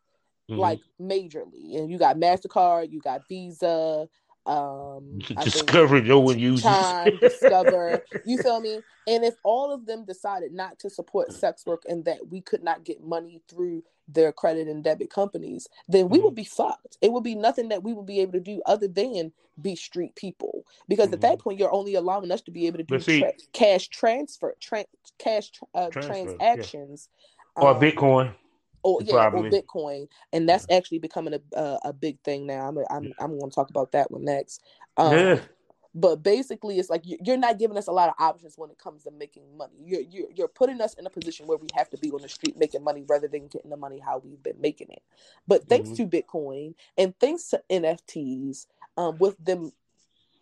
Mm-hmm. Like majorly. And you got Mastercard, you got Visa, um discover no one uses time, discover you feel me and if all of them decided not to support sex work and that we could not get money through their credit and debit companies then we mm-hmm. would be fucked it would be nothing that we would be able to do other than be street people because mm-hmm. at that mm-hmm. point you're only allowing us to be able to do tra- cash transfer tra- cash uh, transfer, transactions yeah. or um, bitcoin or yeah, Probably. or Bitcoin, and that's actually becoming a a, a big thing now. I'm I'm I'm going to talk about that one next. Um, yeah. But basically, it's like you're not giving us a lot of options when it comes to making money. You're, you're you're putting us in a position where we have to be on the street making money rather than getting the money how we've been making it. But thanks mm-hmm. to Bitcoin and thanks to NFTs, um, with them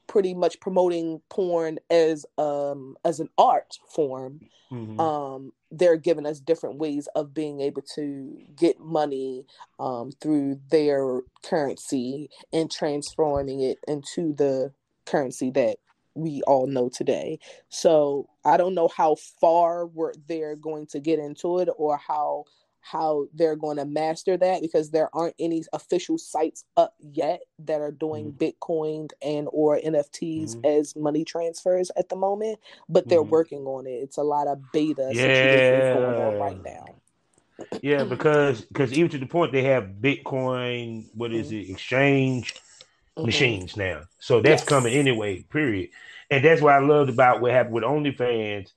pretty much promoting porn as um as an art form mm-hmm. um they're giving us different ways of being able to get money um through their currency and transforming it into the currency that we all know today. So I don't know how far we're they're going to get into it or how how they're going to master that because there aren't any official sites up yet that are doing mm-hmm. bitcoin and or nfts mm-hmm. as money transfers at the moment but they're mm-hmm. working on it it's a lot of beta yeah. going on right now yeah because because even to the point they have bitcoin what is mm-hmm. it exchange mm-hmm. machines now so that's yes. coming anyway period and that's what i loved about what happened with onlyfans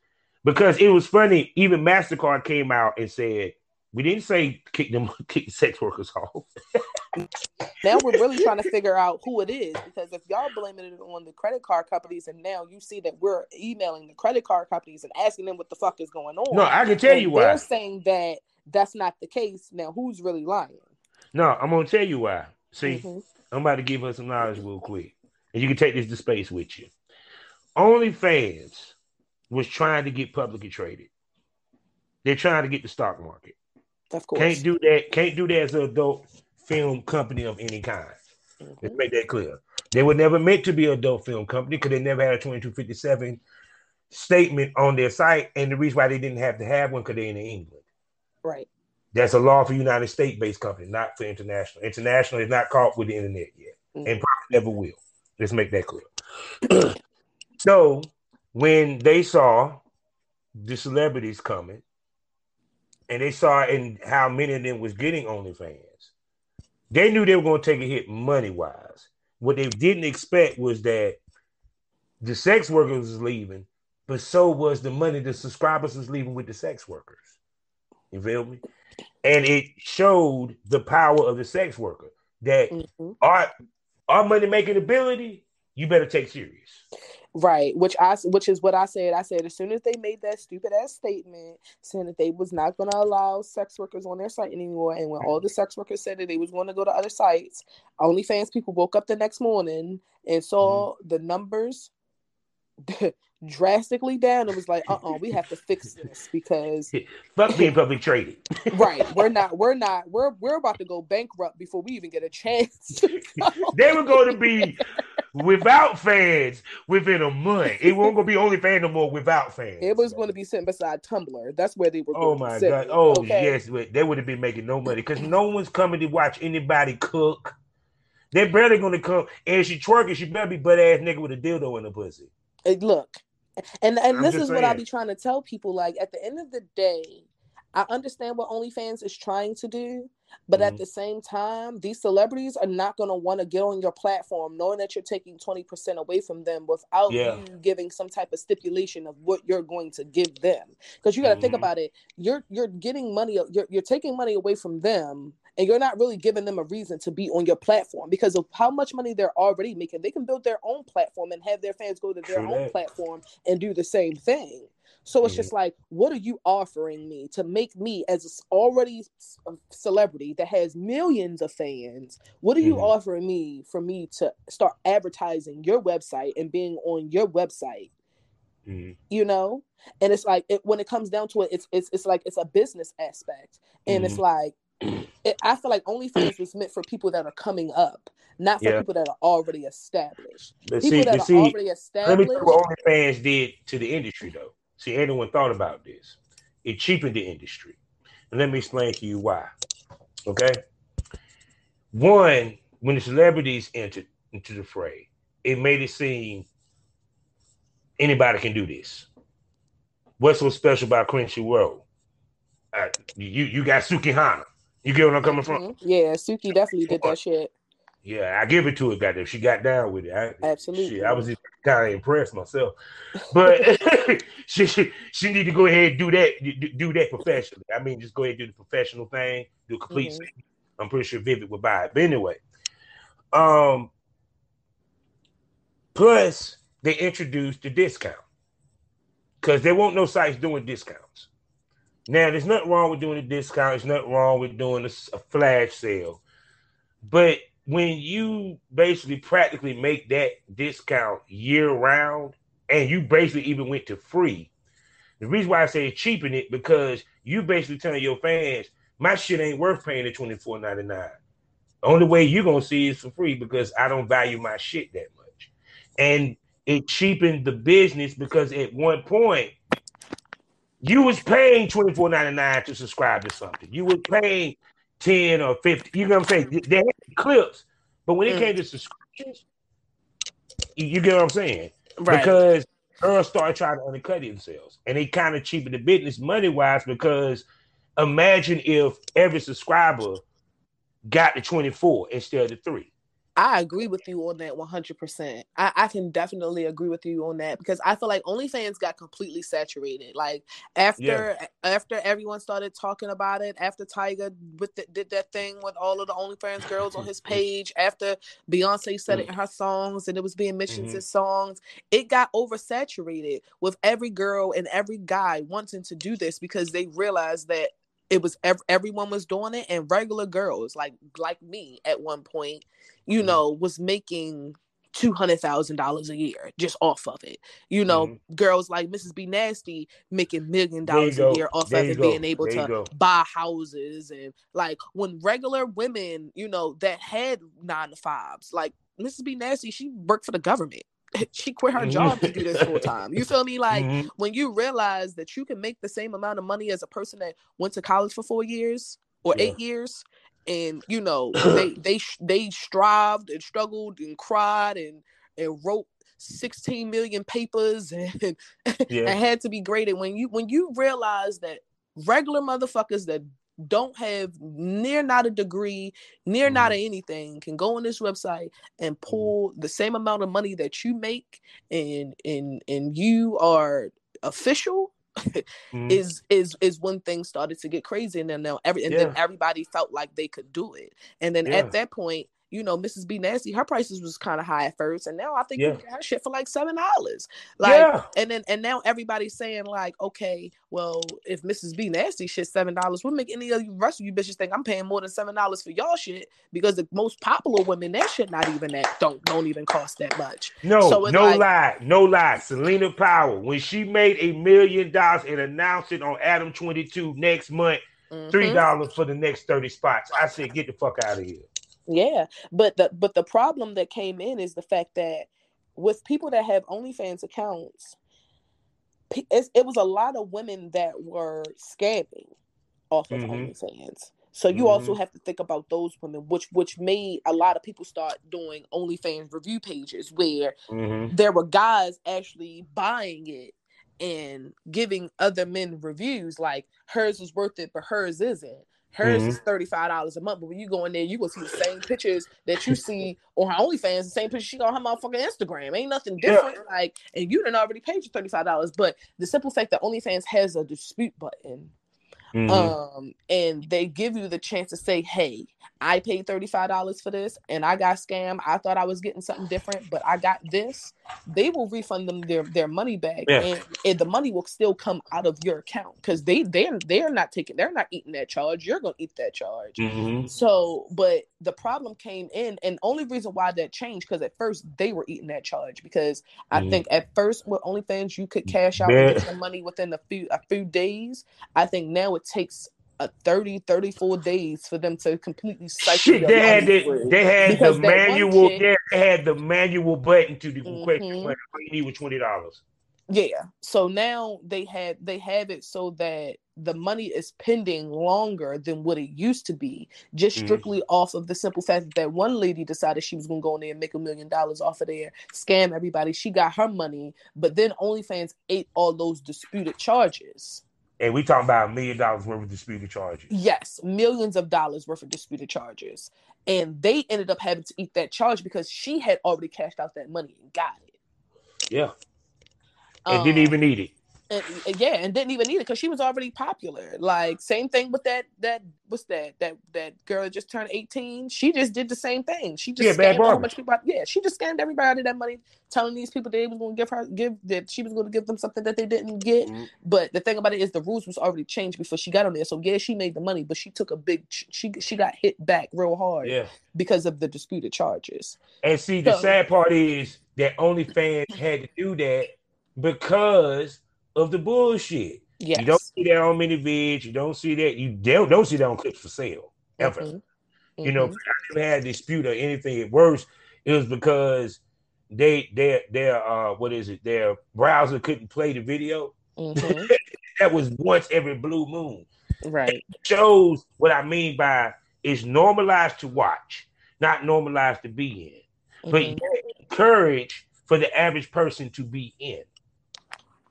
because it was funny even mastercard came out and said we didn't say kick them, kick the sex workers off. now we're really trying to figure out who it is because if y'all blaming it on the credit card companies, and now you see that we're emailing the credit card companies and asking them what the fuck is going on. No, I can tell you why. They're saying that that's not the case. Now, who's really lying? No, I'm gonna tell you why. See, mm-hmm. I'm about to give her some knowledge real quick, and you can take this to space with you. OnlyFans was trying to get publicly traded. They're trying to get the stock market. Of course. Can't do that. Can't do that as an adult film company of any kind. Mm-hmm. Let's make that clear. They were never meant to be an adult film company because they never had a 2257 statement on their site. And the reason why they didn't have to have one because they're in England. Right. That's a law for United States based company, not for international. International is not caught with the internet yet mm-hmm. and probably never will. Let's make that clear. so when they saw the celebrities coming, and they saw in how many of them was getting OnlyFans. They knew they were going to take a hit money wise. What they didn't expect was that the sex workers was leaving, but so was the money the subscribers was leaving with the sex workers. You feel me? And it showed the power of the sex worker that mm-hmm. our our money making ability, you better take serious. Right, which I which is what I said. I said as soon as they made that stupid ass statement saying that they was not going to allow sex workers on their site anymore, and when all the sex workers said that they was going to go to other sites, OnlyFans people woke up the next morning and saw mm-hmm. the numbers drastically down and was like, uh uh-uh, uh we have to fix this because fuck being public traded. right. We're not we're not we're we're about to go bankrupt before we even get a chance. they were going to be without fans within a month. It won't gonna be only fan no more without fans. It was going to be sitting beside Tumblr. That's where they were. Oh my god! Oh okay? yes, they would have been making no money because no one's coming to watch anybody cook. They're barely gonna come, and she twerking. She better be butt ass nigga with a dildo in the pussy. Hey, look, and and I'm this is saying. what I'll be trying to tell people. Like at the end of the day, I understand what OnlyFans is trying to do, but mm-hmm. at the same time, these celebrities are not going to want to get on your platform knowing that you're taking 20% away from them without yeah. you giving some type of stipulation of what you're going to give them. Because you got to mm-hmm. think about it. You're you're getting money you're you're taking money away from them and you're not really giving them a reason to be on your platform because of how much money they're already making. They can build their own platform and have their fans go to their True own that. platform and do the same thing. So it's mm-hmm. just like, what are you offering me to make me as already a celebrity that has millions of fans? What are you mm-hmm. offering me for me to start advertising your website and being on your website? Mm-hmm. You know, and it's like it, when it comes down to it, it's it's it's like it's a business aspect, and it's mm-hmm. like it, I feel like OnlyFans was meant for people that are coming up, not for yeah. people that are already established. But people see, that are see, already established. Let me tell what OnlyFans did to the industry, though. See, anyone thought about this. It cheapened the industry. And let me explain to you why. Okay. One, when the celebrities entered into the fray, it made it seem anybody can do this. What's so special about Crunchyroll? Uh, you you got Sukihana. You get what I'm coming from? Mm-hmm. Yeah, Suki definitely did that shit. Yeah, I give it to her. Goddamn, she got down with it. I, Absolutely. Shit, I was kind of impressed myself, but she, she she need to go ahead and do that. Do, do, that professionally. I mean, just go ahead and do the professional thing. Do a complete. Mm-hmm. I'm pretty sure Vivid would buy it. But anyway, um, plus they introduced the discount because there won't no sites doing discounts. Now, there's nothing wrong with doing a discount. There's nothing wrong with doing a, a flash sale, but when you basically practically make that discount year round, and you basically even went to free. The reason why I say cheapen it because you basically telling your fans, my shit ain't worth paying the twenty four ninety nine. The only way you're gonna see is for free because I don't value my shit that much. And it cheapened the business because at one point you was paying twenty four ninety nine to subscribe to something. You was paying 10 or 50. You know what I'm saying? They had clips, but when it mm. came to subscriptions, you get what I'm saying? Right. Because girls started trying to undercut themselves and they kind of cheapened the business money wise because imagine if every subscriber got the 24 instead of the three. I agree with you on that 100%. I, I can definitely agree with you on that because I feel like OnlyFans got completely saturated. Like after yeah. after everyone started talking about it, after Tyga with the, did that thing with all of the OnlyFans girls on his page, after Beyonce said it in her songs and it was being mentioned mm-hmm. in songs, it got oversaturated with every girl and every guy wanting to do this because they realized that it was ev- everyone was doing it and regular girls like like me at one point you mm-hmm. know was making two hundred thousand dollars a year just off of it. You know, mm-hmm. girls like Mrs. B Nasty making million dollars a year off there of it, go. being able there to buy houses and like when regular women, you know, that had nine to fives, like Mrs. B Nasty, she worked for the government. she quit her mm-hmm. job to do this full time. You feel me? Like mm-hmm. when you realize that you can make the same amount of money as a person that went to college for four years or yeah. eight years, and you know they they they strived and struggled and cried and and wrote 16 million papers and, yeah. and had to be graded when you when you realize that regular motherfuckers that don't have near not a degree, near mm-hmm. not a anything, can go on this website and mm-hmm. pull the same amount of money that you make and and and you are official mm-hmm. is is is when things started to get crazy and then now every and yeah. then everybody felt like they could do it. And then yeah. at that point you know, Mrs. B Nasty, her prices was kind of high at first, and now I think yeah. you got shit for like seven dollars. Like, yeah. and then and now everybody's saying like, okay, well, if Mrs. B Nasty shit seven dollars, what make any of you rest of you bitches think I'm paying more than seven dollars for y'all shit? Because the most popular women, that shit not even that don't don't even cost that much. No, so no like, lie, no lie. Selena Power, when she made a million dollars and announced it on Adam 22 next month, mm-hmm. three dollars for the next 30 spots. I said, get the fuck out of here. Yeah, but the but the problem that came in is the fact that with people that have OnlyFans accounts, it was a lot of women that were scamming off of mm-hmm. OnlyFans. So you mm-hmm. also have to think about those women, which which made a lot of people start doing OnlyFans review pages where mm-hmm. there were guys actually buying it and giving other men reviews like hers is worth it, but hers isn't. Hers mm-hmm. is thirty five dollars a month, but when you go in there, you will see the same pictures that you see on her OnlyFans, the same pictures she got on her motherfucking Instagram. Ain't nothing different. Yeah. Like, and you didn't already paid your thirty five dollars, but the simple fact that OnlyFans has a dispute button Mm-hmm. Um, and they give you the chance to say, Hey, I paid $35 for this and I got scammed. I thought I was getting something different, but I got this. They will refund them their, their money back yeah. and, and, the money will still come out of your account because they they're they're not taking they're not eating that charge. You're gonna eat that charge. Mm-hmm. So, but the problem came in, and only reason why that changed because at first they were eating that charge because I mm-hmm. think at first with OnlyFans you could cash out and get some money within a few a few days. I think now it takes a 30 34 days for them to completely cycle Shit, they had the, they had the manual chick, they had the manual button to the mm-hmm. question all you need was twenty dollars yeah so now they had they have it so that the money is pending longer than what it used to be just mm-hmm. strictly mm. off of the simple fact that one lady decided she was going to go in there and make a million dollars off of there scam everybody she got her money but then onlyfans ate all those disputed charges and we talking about a million dollars worth of disputed charges. Yes, millions of dollars worth of disputed charges. And they ended up having to eat that charge because she had already cashed out that money and got it. Yeah. And um, didn't even need it. And, yeah, and didn't even need it because she was already popular. Like same thing with that that what's that that that girl that just turned eighteen. She just did the same thing. She just yeah, scammed a whole bunch of people. Out. Yeah, she just scammed everybody out of that money, telling these people they was going to give her give that she was going to give them something that they didn't get. Mm-hmm. But the thing about it is the rules was already changed before she got on there. So yeah, she made the money, but she took a big she she got hit back real hard. Yeah. because of the disputed charges. And see, the so, sad part is that OnlyFans had to do that because of the bullshit. Yes. You don't see that on ManyVids. You don't see that. You don't, don't see that on Clips4Sale ever. Mm-hmm. Mm-hmm. You know, mm-hmm. I never had a dispute or anything. Worse, it was because they their their uh what is it? Their browser couldn't play the video. Mm-hmm. that was once every blue moon. Right. It shows what I mean by it's normalized to watch, not normalized to be in. But mm-hmm. encourage for the average person to be in.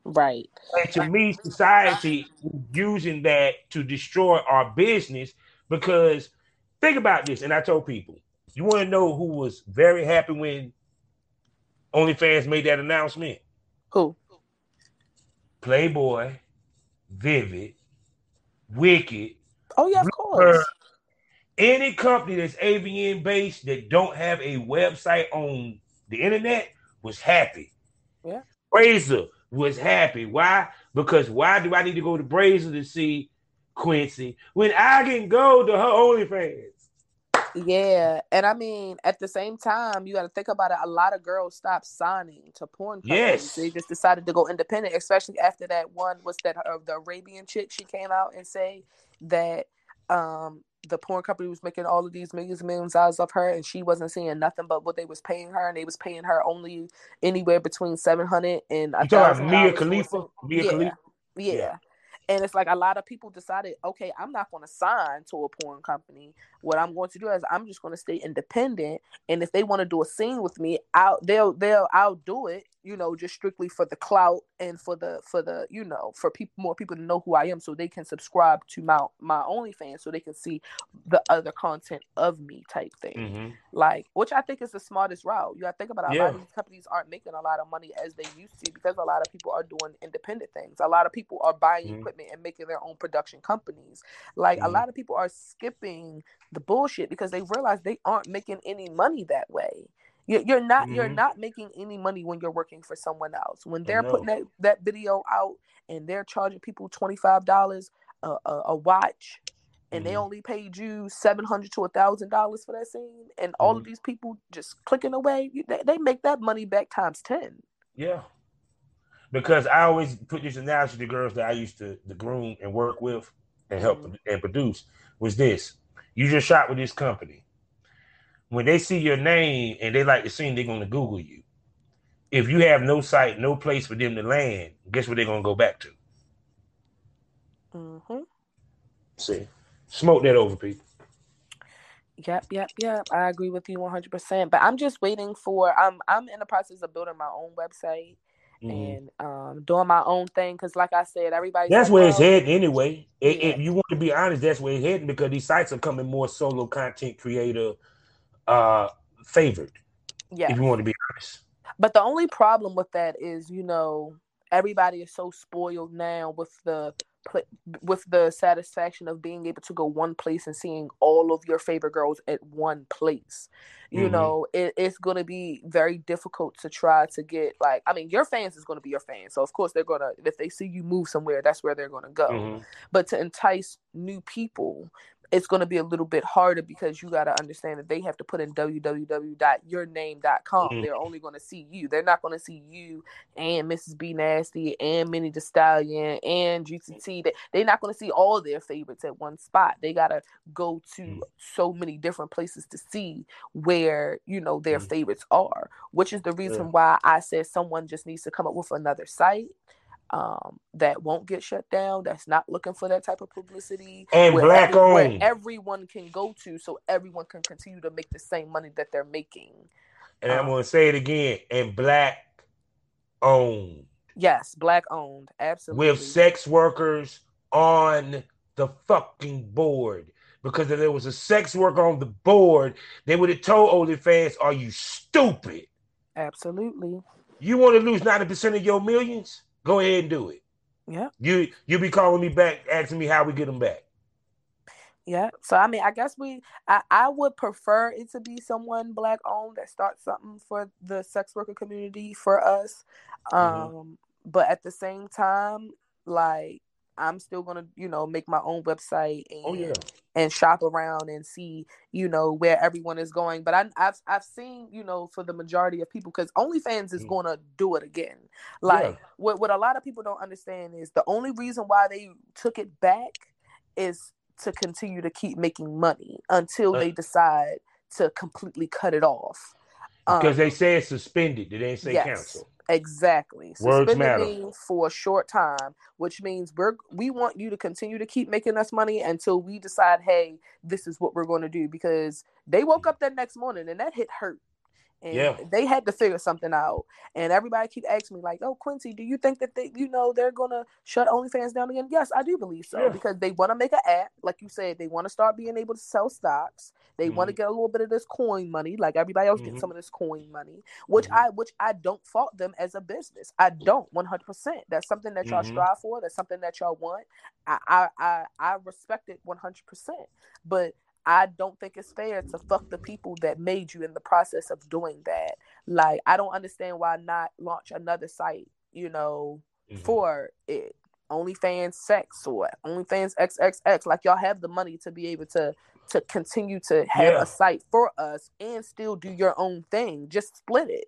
Right. And to me, society using that to destroy our business because think about this. And I told people, you want to know who was very happy when OnlyFans made that announcement? Who? Playboy, Vivid, Wicked. Oh yeah, of course. Any company that's AVN based that don't have a website on the internet was happy. Yeah. Razor was happy. Why? Because why do I need to go to Brazzers to see Quincy when I can go to her OnlyFans? Yeah, and I mean, at the same time, you got to think about it. A lot of girls stopped signing to porn companies. Yes, they just decided to go independent, especially after that one was that uh, the Arabian chick. She came out and say that um the porn company was making all of these millions and millions dollars of her and she wasn't seeing nothing but what they was paying her and they was paying her only anywhere between 700 and you talking about Mia Khalifa? Mia yeah. Khalifa? Yeah. yeah. And it's like a lot of people decided, okay, I'm not going to sign to a porn company. What I'm going to do is I'm just going to stay independent. And if they want to do a scene with me, I'll they'll they'll I'll do it. You know, just strictly for the clout and for the for the you know for people more people to know who I am, so they can subscribe to my my OnlyFans, so they can see the other content of me type thing. Mm-hmm. Like, which I think is the smartest route. You got to think about it. Yeah. a lot of these companies aren't making a lot of money as they used to because a lot of people are doing independent things. A lot of people are buying mm-hmm. equipment and making their own production companies. Like mm-hmm. a lot of people are skipping the bullshit because they realize they aren't making any money that way. You're not mm-hmm. you're not making any money when you're working for someone else. When they're putting that, that video out and they're charging people twenty five dollars a, a, watch, and mm-hmm. they only paid you seven hundred to a thousand dollars for that scene, and all mm-hmm. of these people just clicking away, they, they make that money back times ten. Yeah, because I always put this analogy to girls that I used to the groom and work with and help mm-hmm. and produce was this: you just shot with this company. When they see your name and they like the scene, they're going to Google you. If you have no site, no place for them to land, guess what they're going to go back to? Mm-hmm. See, smoke that over, people. Yep, yep, yep. I agree with you 100%. But I'm just waiting for I'm I'm in the process of building my own website mm-hmm. and um, doing my own thing. Because, like I said, everybody. That's where it's heading anyway. Yeah. If you want to be honest, that's where it's heading because these sites are coming more solo content creator uh, favored. Yeah. If you want to be honest. But the only problem with that is, you know, everybody is so spoiled now with the with the satisfaction of being able to go one place and seeing all of your favorite girls at one place you mm-hmm. know it, it's going to be very difficult to try to get like i mean your fans is going to be your fans so of course they're going to if they see you move somewhere that's where they're going to go mm-hmm. but to entice new people it's going to be a little bit harder because you got to understand that they have to put in www.yourname.com. Mm-hmm. They're only going to see you. They're not going to see you and Mrs. B Nasty and Minnie the Stallion and GTT. They're not going to see all their favorites at one spot. They got to go to mm-hmm. so many different places to see where, you know, their mm-hmm. favorites are, which is the reason yeah. why I said someone just needs to come up with another site um, that won't get shut down, that's not looking for that type of publicity, and where black every, where everyone can go to, so everyone can continue to make the same money that they're making. And um, I'm going to say it again, and black owned. Yes, black owned, absolutely. With sex workers on the fucking board. Because if there was a sex worker on the board, they would have told OnlyFans, "Are you stupid?" Absolutely. You want to lose ninety percent of your millions? Go ahead and do it. Yeah. You you be calling me back, asking me how we get them back. Yeah. So I mean, I guess we I, I would prefer it to be someone black owned that starts something for the sex worker community for us. Mm-hmm. Um, mm-hmm. but at the same time, like I'm still gonna, you know, make my own website and oh, yeah. And shop around and see, you know, where everyone is going. But I, have I've seen, you know, for the majority of people, because OnlyFans is mm. gonna do it again. Like yeah. what what a lot of people don't understand is the only reason why they took it back is to continue to keep making money until uh, they decide to completely cut it off. Because um, they said suspended, they didn't say yes. cancel. Exactly. Words Suspending for a short time, which means we're we want you to continue to keep making us money until we decide, hey, this is what we're going to do. Because they woke mm. up that next morning and that hit hurt. And yeah. they had to figure something out. And everybody keep asking me, like, oh, Quincy, do you think that they, you know, they're gonna shut OnlyFans down again? Yes, I do believe so. Yeah. Because they want to make an app, like you said, they want to start being able to sell stocks. They mm-hmm. want to get a little bit of this coin money, like everybody else mm-hmm. gets some of this coin money, which mm-hmm. I which I don't fault them as a business. I don't 100. percent That's something that y'all mm-hmm. strive for. That's something that y'all want. I I I, I respect it 100. percent But I don't think it's fair to fuck the people that made you in the process of doing that. Like, I don't understand why not launch another site, you know, mm-hmm. for it. OnlyFans sex or OnlyFans XXX. Like y'all have the money to be able to to continue to have yeah. a site for us and still do your own thing. Just split it.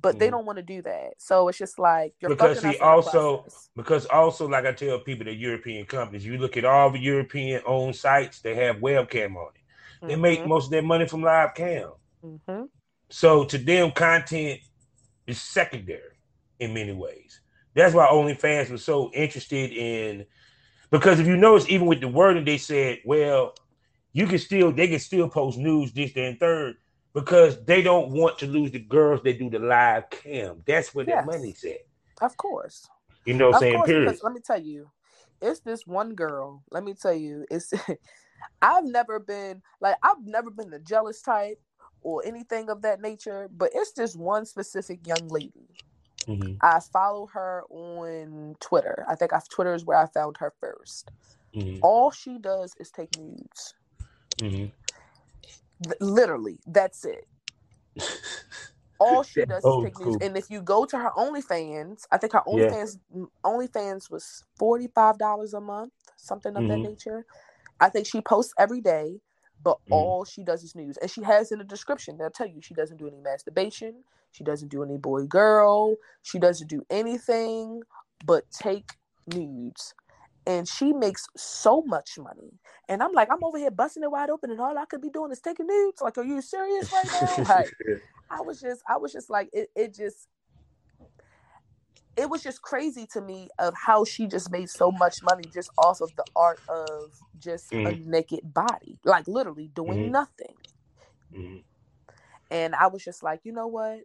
But mm they mm-hmm. don't want to do that. So it's just like you're because see also because also like I tell people the European companies, you look at all the European owned sites, they have webcam on it. They mm-hmm. make most of their money from live cam. Mm-hmm. So to them, content is secondary in many ways. That's why OnlyFans was so interested in because if you notice, even with the wording, they said, well, you can still they can still post news, this, that, and third, because they don't want to lose the girls They do the live cam. That's where yes. their money's at. Of course. You know what I'm saying? Course, Period. Let me tell you, it's this one girl. Let me tell you, it's I've never been like I've never been the jealous type or anything of that nature, but it's just one specific young lady. Mm-hmm. I follow her on Twitter. I think I've Twitter is where I found her 1st mm-hmm. All she does is take nudes. Mm-hmm. Literally, that's it. All she does is take cool. nudes. And if you go to her OnlyFans, I think her OnlyFans yeah. OnlyFans was forty five dollars a month, something of that mm-hmm. nature. I think she posts every day, but mm. all she does is news. And she has in the description, they'll tell you she doesn't do any masturbation, she doesn't do any boy girl, she doesn't do anything but take nudes. And she makes so much money. And I'm like, I'm over here busting it wide open, and all I could be doing is taking nudes. Like, are you serious right now? like, I was just, I was just like, it, it just, it was just crazy to me of how she just made so much money just off of the art of just mm-hmm. a naked body, like literally doing mm-hmm. nothing. Mm-hmm. And I was just like, you know what?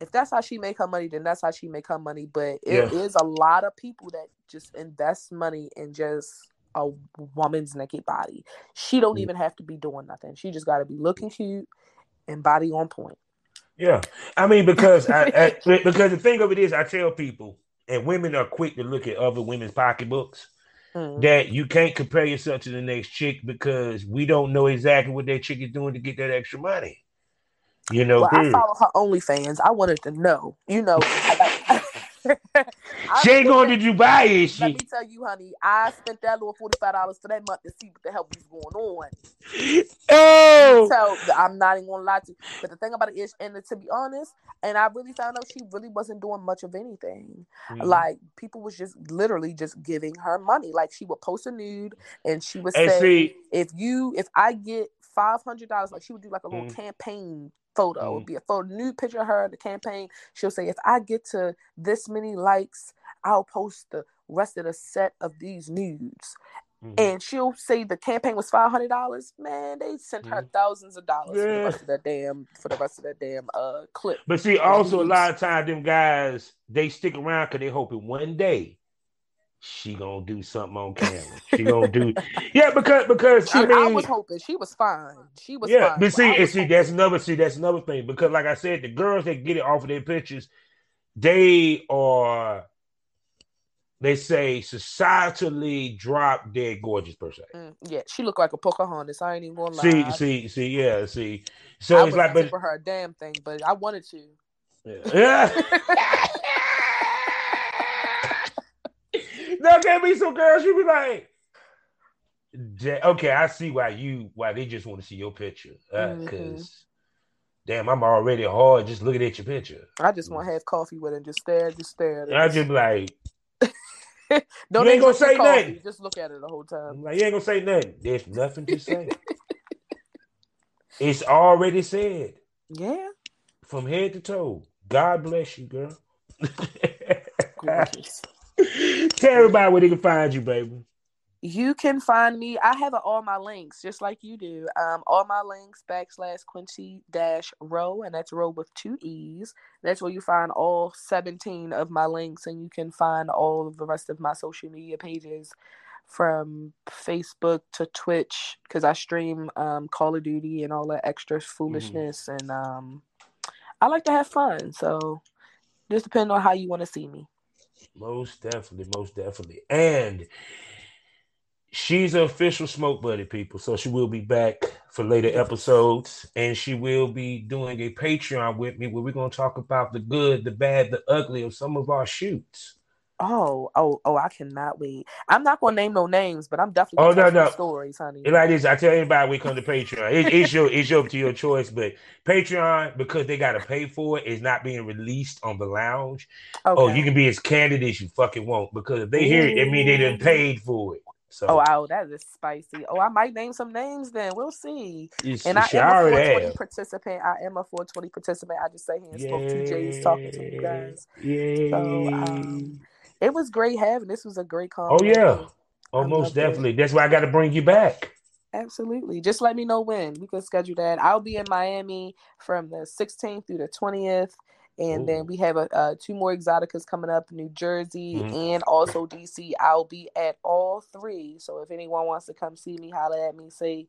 If that's how she make her money, then that's how she make her money. But it yeah. is a lot of people that just invest money in just a woman's naked body. She don't even have to be doing nothing. She just got to be looking cute and body on point. Yeah, I mean because I, I, because the thing of it is, I tell people, and women are quick to look at other women's pocketbooks. Mm. That you can't compare yourself to the next chick because we don't know exactly what that chick is doing to get that extra money. You know, well, I follow her OnlyFans. I wanted to know. You know, she ain't going to Dubai, is she? Let me tell you, honey, I spent that little forty five dollars for that month to see what the hell was going on. Oh, so I'm not even gonna lie to you. But the thing about it is, and to be honest, and I really found out she really wasn't doing much of anything. Mm-hmm. Like people was just literally just giving her money. Like she would post a nude, and she would say, see, "If you, if I get." Five hundred dollars, like she would do like a little mm-hmm. campaign photo. Mm. It would be a photo, new picture of her, in the campaign. She'll say, if I get to this many likes, I'll post the rest of the set of these nudes. Mm-hmm. And she'll say the campaign was five hundred dollars. Man, they sent her mm-hmm. thousands of dollars yeah. for the rest of that damn for the rest of that damn uh clip. But see, also a lot of times them guys they stick around because they hoping one day she gonna do something on camera. She gonna do, yeah, because because she, I mean, I was hoping she was fine. She was yeah, fine, but see, and see, that's another see, that's another thing because, like I said, the girls that get it off of their pictures, they are they say societally drop dead gorgeous per se. Mm, yeah, she looked like a Pocahontas. I ain't even gonna lie. See, see, see, yeah, see. So I it's like, but for her a damn thing, but I wanted to. Yeah. there can be some girls you be like, okay, I see why you why they just want to see your picture because. Uh, mm-hmm. Damn, I'm already hard just looking at your picture. I just want to have coffee with it and just stare, just stare. I just like, Don't you ain't gonna say nothing. Just look at it the whole time. Like, you ain't gonna say nothing. There's nothing to say. it's already said. Yeah. From head to toe. God bless you, girl. Tell everybody where they can find you, baby you can find me. I have all my links, just like you do. Um, all my links backslash Quincy dash row, and that's row with two e's. That's where you find all seventeen of my links, and you can find all of the rest of my social media pages, from Facebook to Twitch, because I stream um, Call of Duty and all that extra mm-hmm. foolishness, mm. and um, I like to have fun. So, just depending on how you want to see me. Most definitely, most definitely, and she's an official smoke buddy people. So she will be back for later episodes. And she will be doing a patreon with me where we're going to talk about the good the bad the ugly of some of our shoots Oh, oh, oh! I cannot wait. I'm not gonna name no names, but I'm definitely. Oh no, no stories, honey. Like this, I tell anybody we come to Patreon. It, it's your, it's your to your choice, but Patreon because they gotta pay for it is not being released on the lounge. Oh, okay. Oh, you can be as candid as you fucking want because if they hear it, it mean they done paid for it. So, oh wow, that is spicy. Oh, I might name some names then. We'll see. And I am a 420 have. participant. I am a 420 participant. I just say here and spoke to Jay's talking to you guys. Yeah. So um, it was great having. This was a great call. Oh yeah. Oh, most definitely. It. That's why I got to bring you back. Absolutely. Just let me know when we can schedule that. I'll be in Miami from the 16th through the 20th and Ooh. then we have a, uh, two more Exxxoticas coming up new jersey mm-hmm. and also dc i'll be at all three so if anyone wants to come see me holler at me say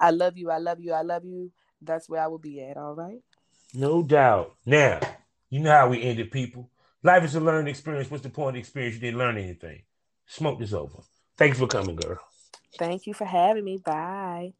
i love you i love you i love you that's where i will be at all right no doubt now you know how we ended people life is a learning experience. What's the point of experience you didn't learn anything? Smoke this over. Thanks for coming girl. Thank you for having me. Bye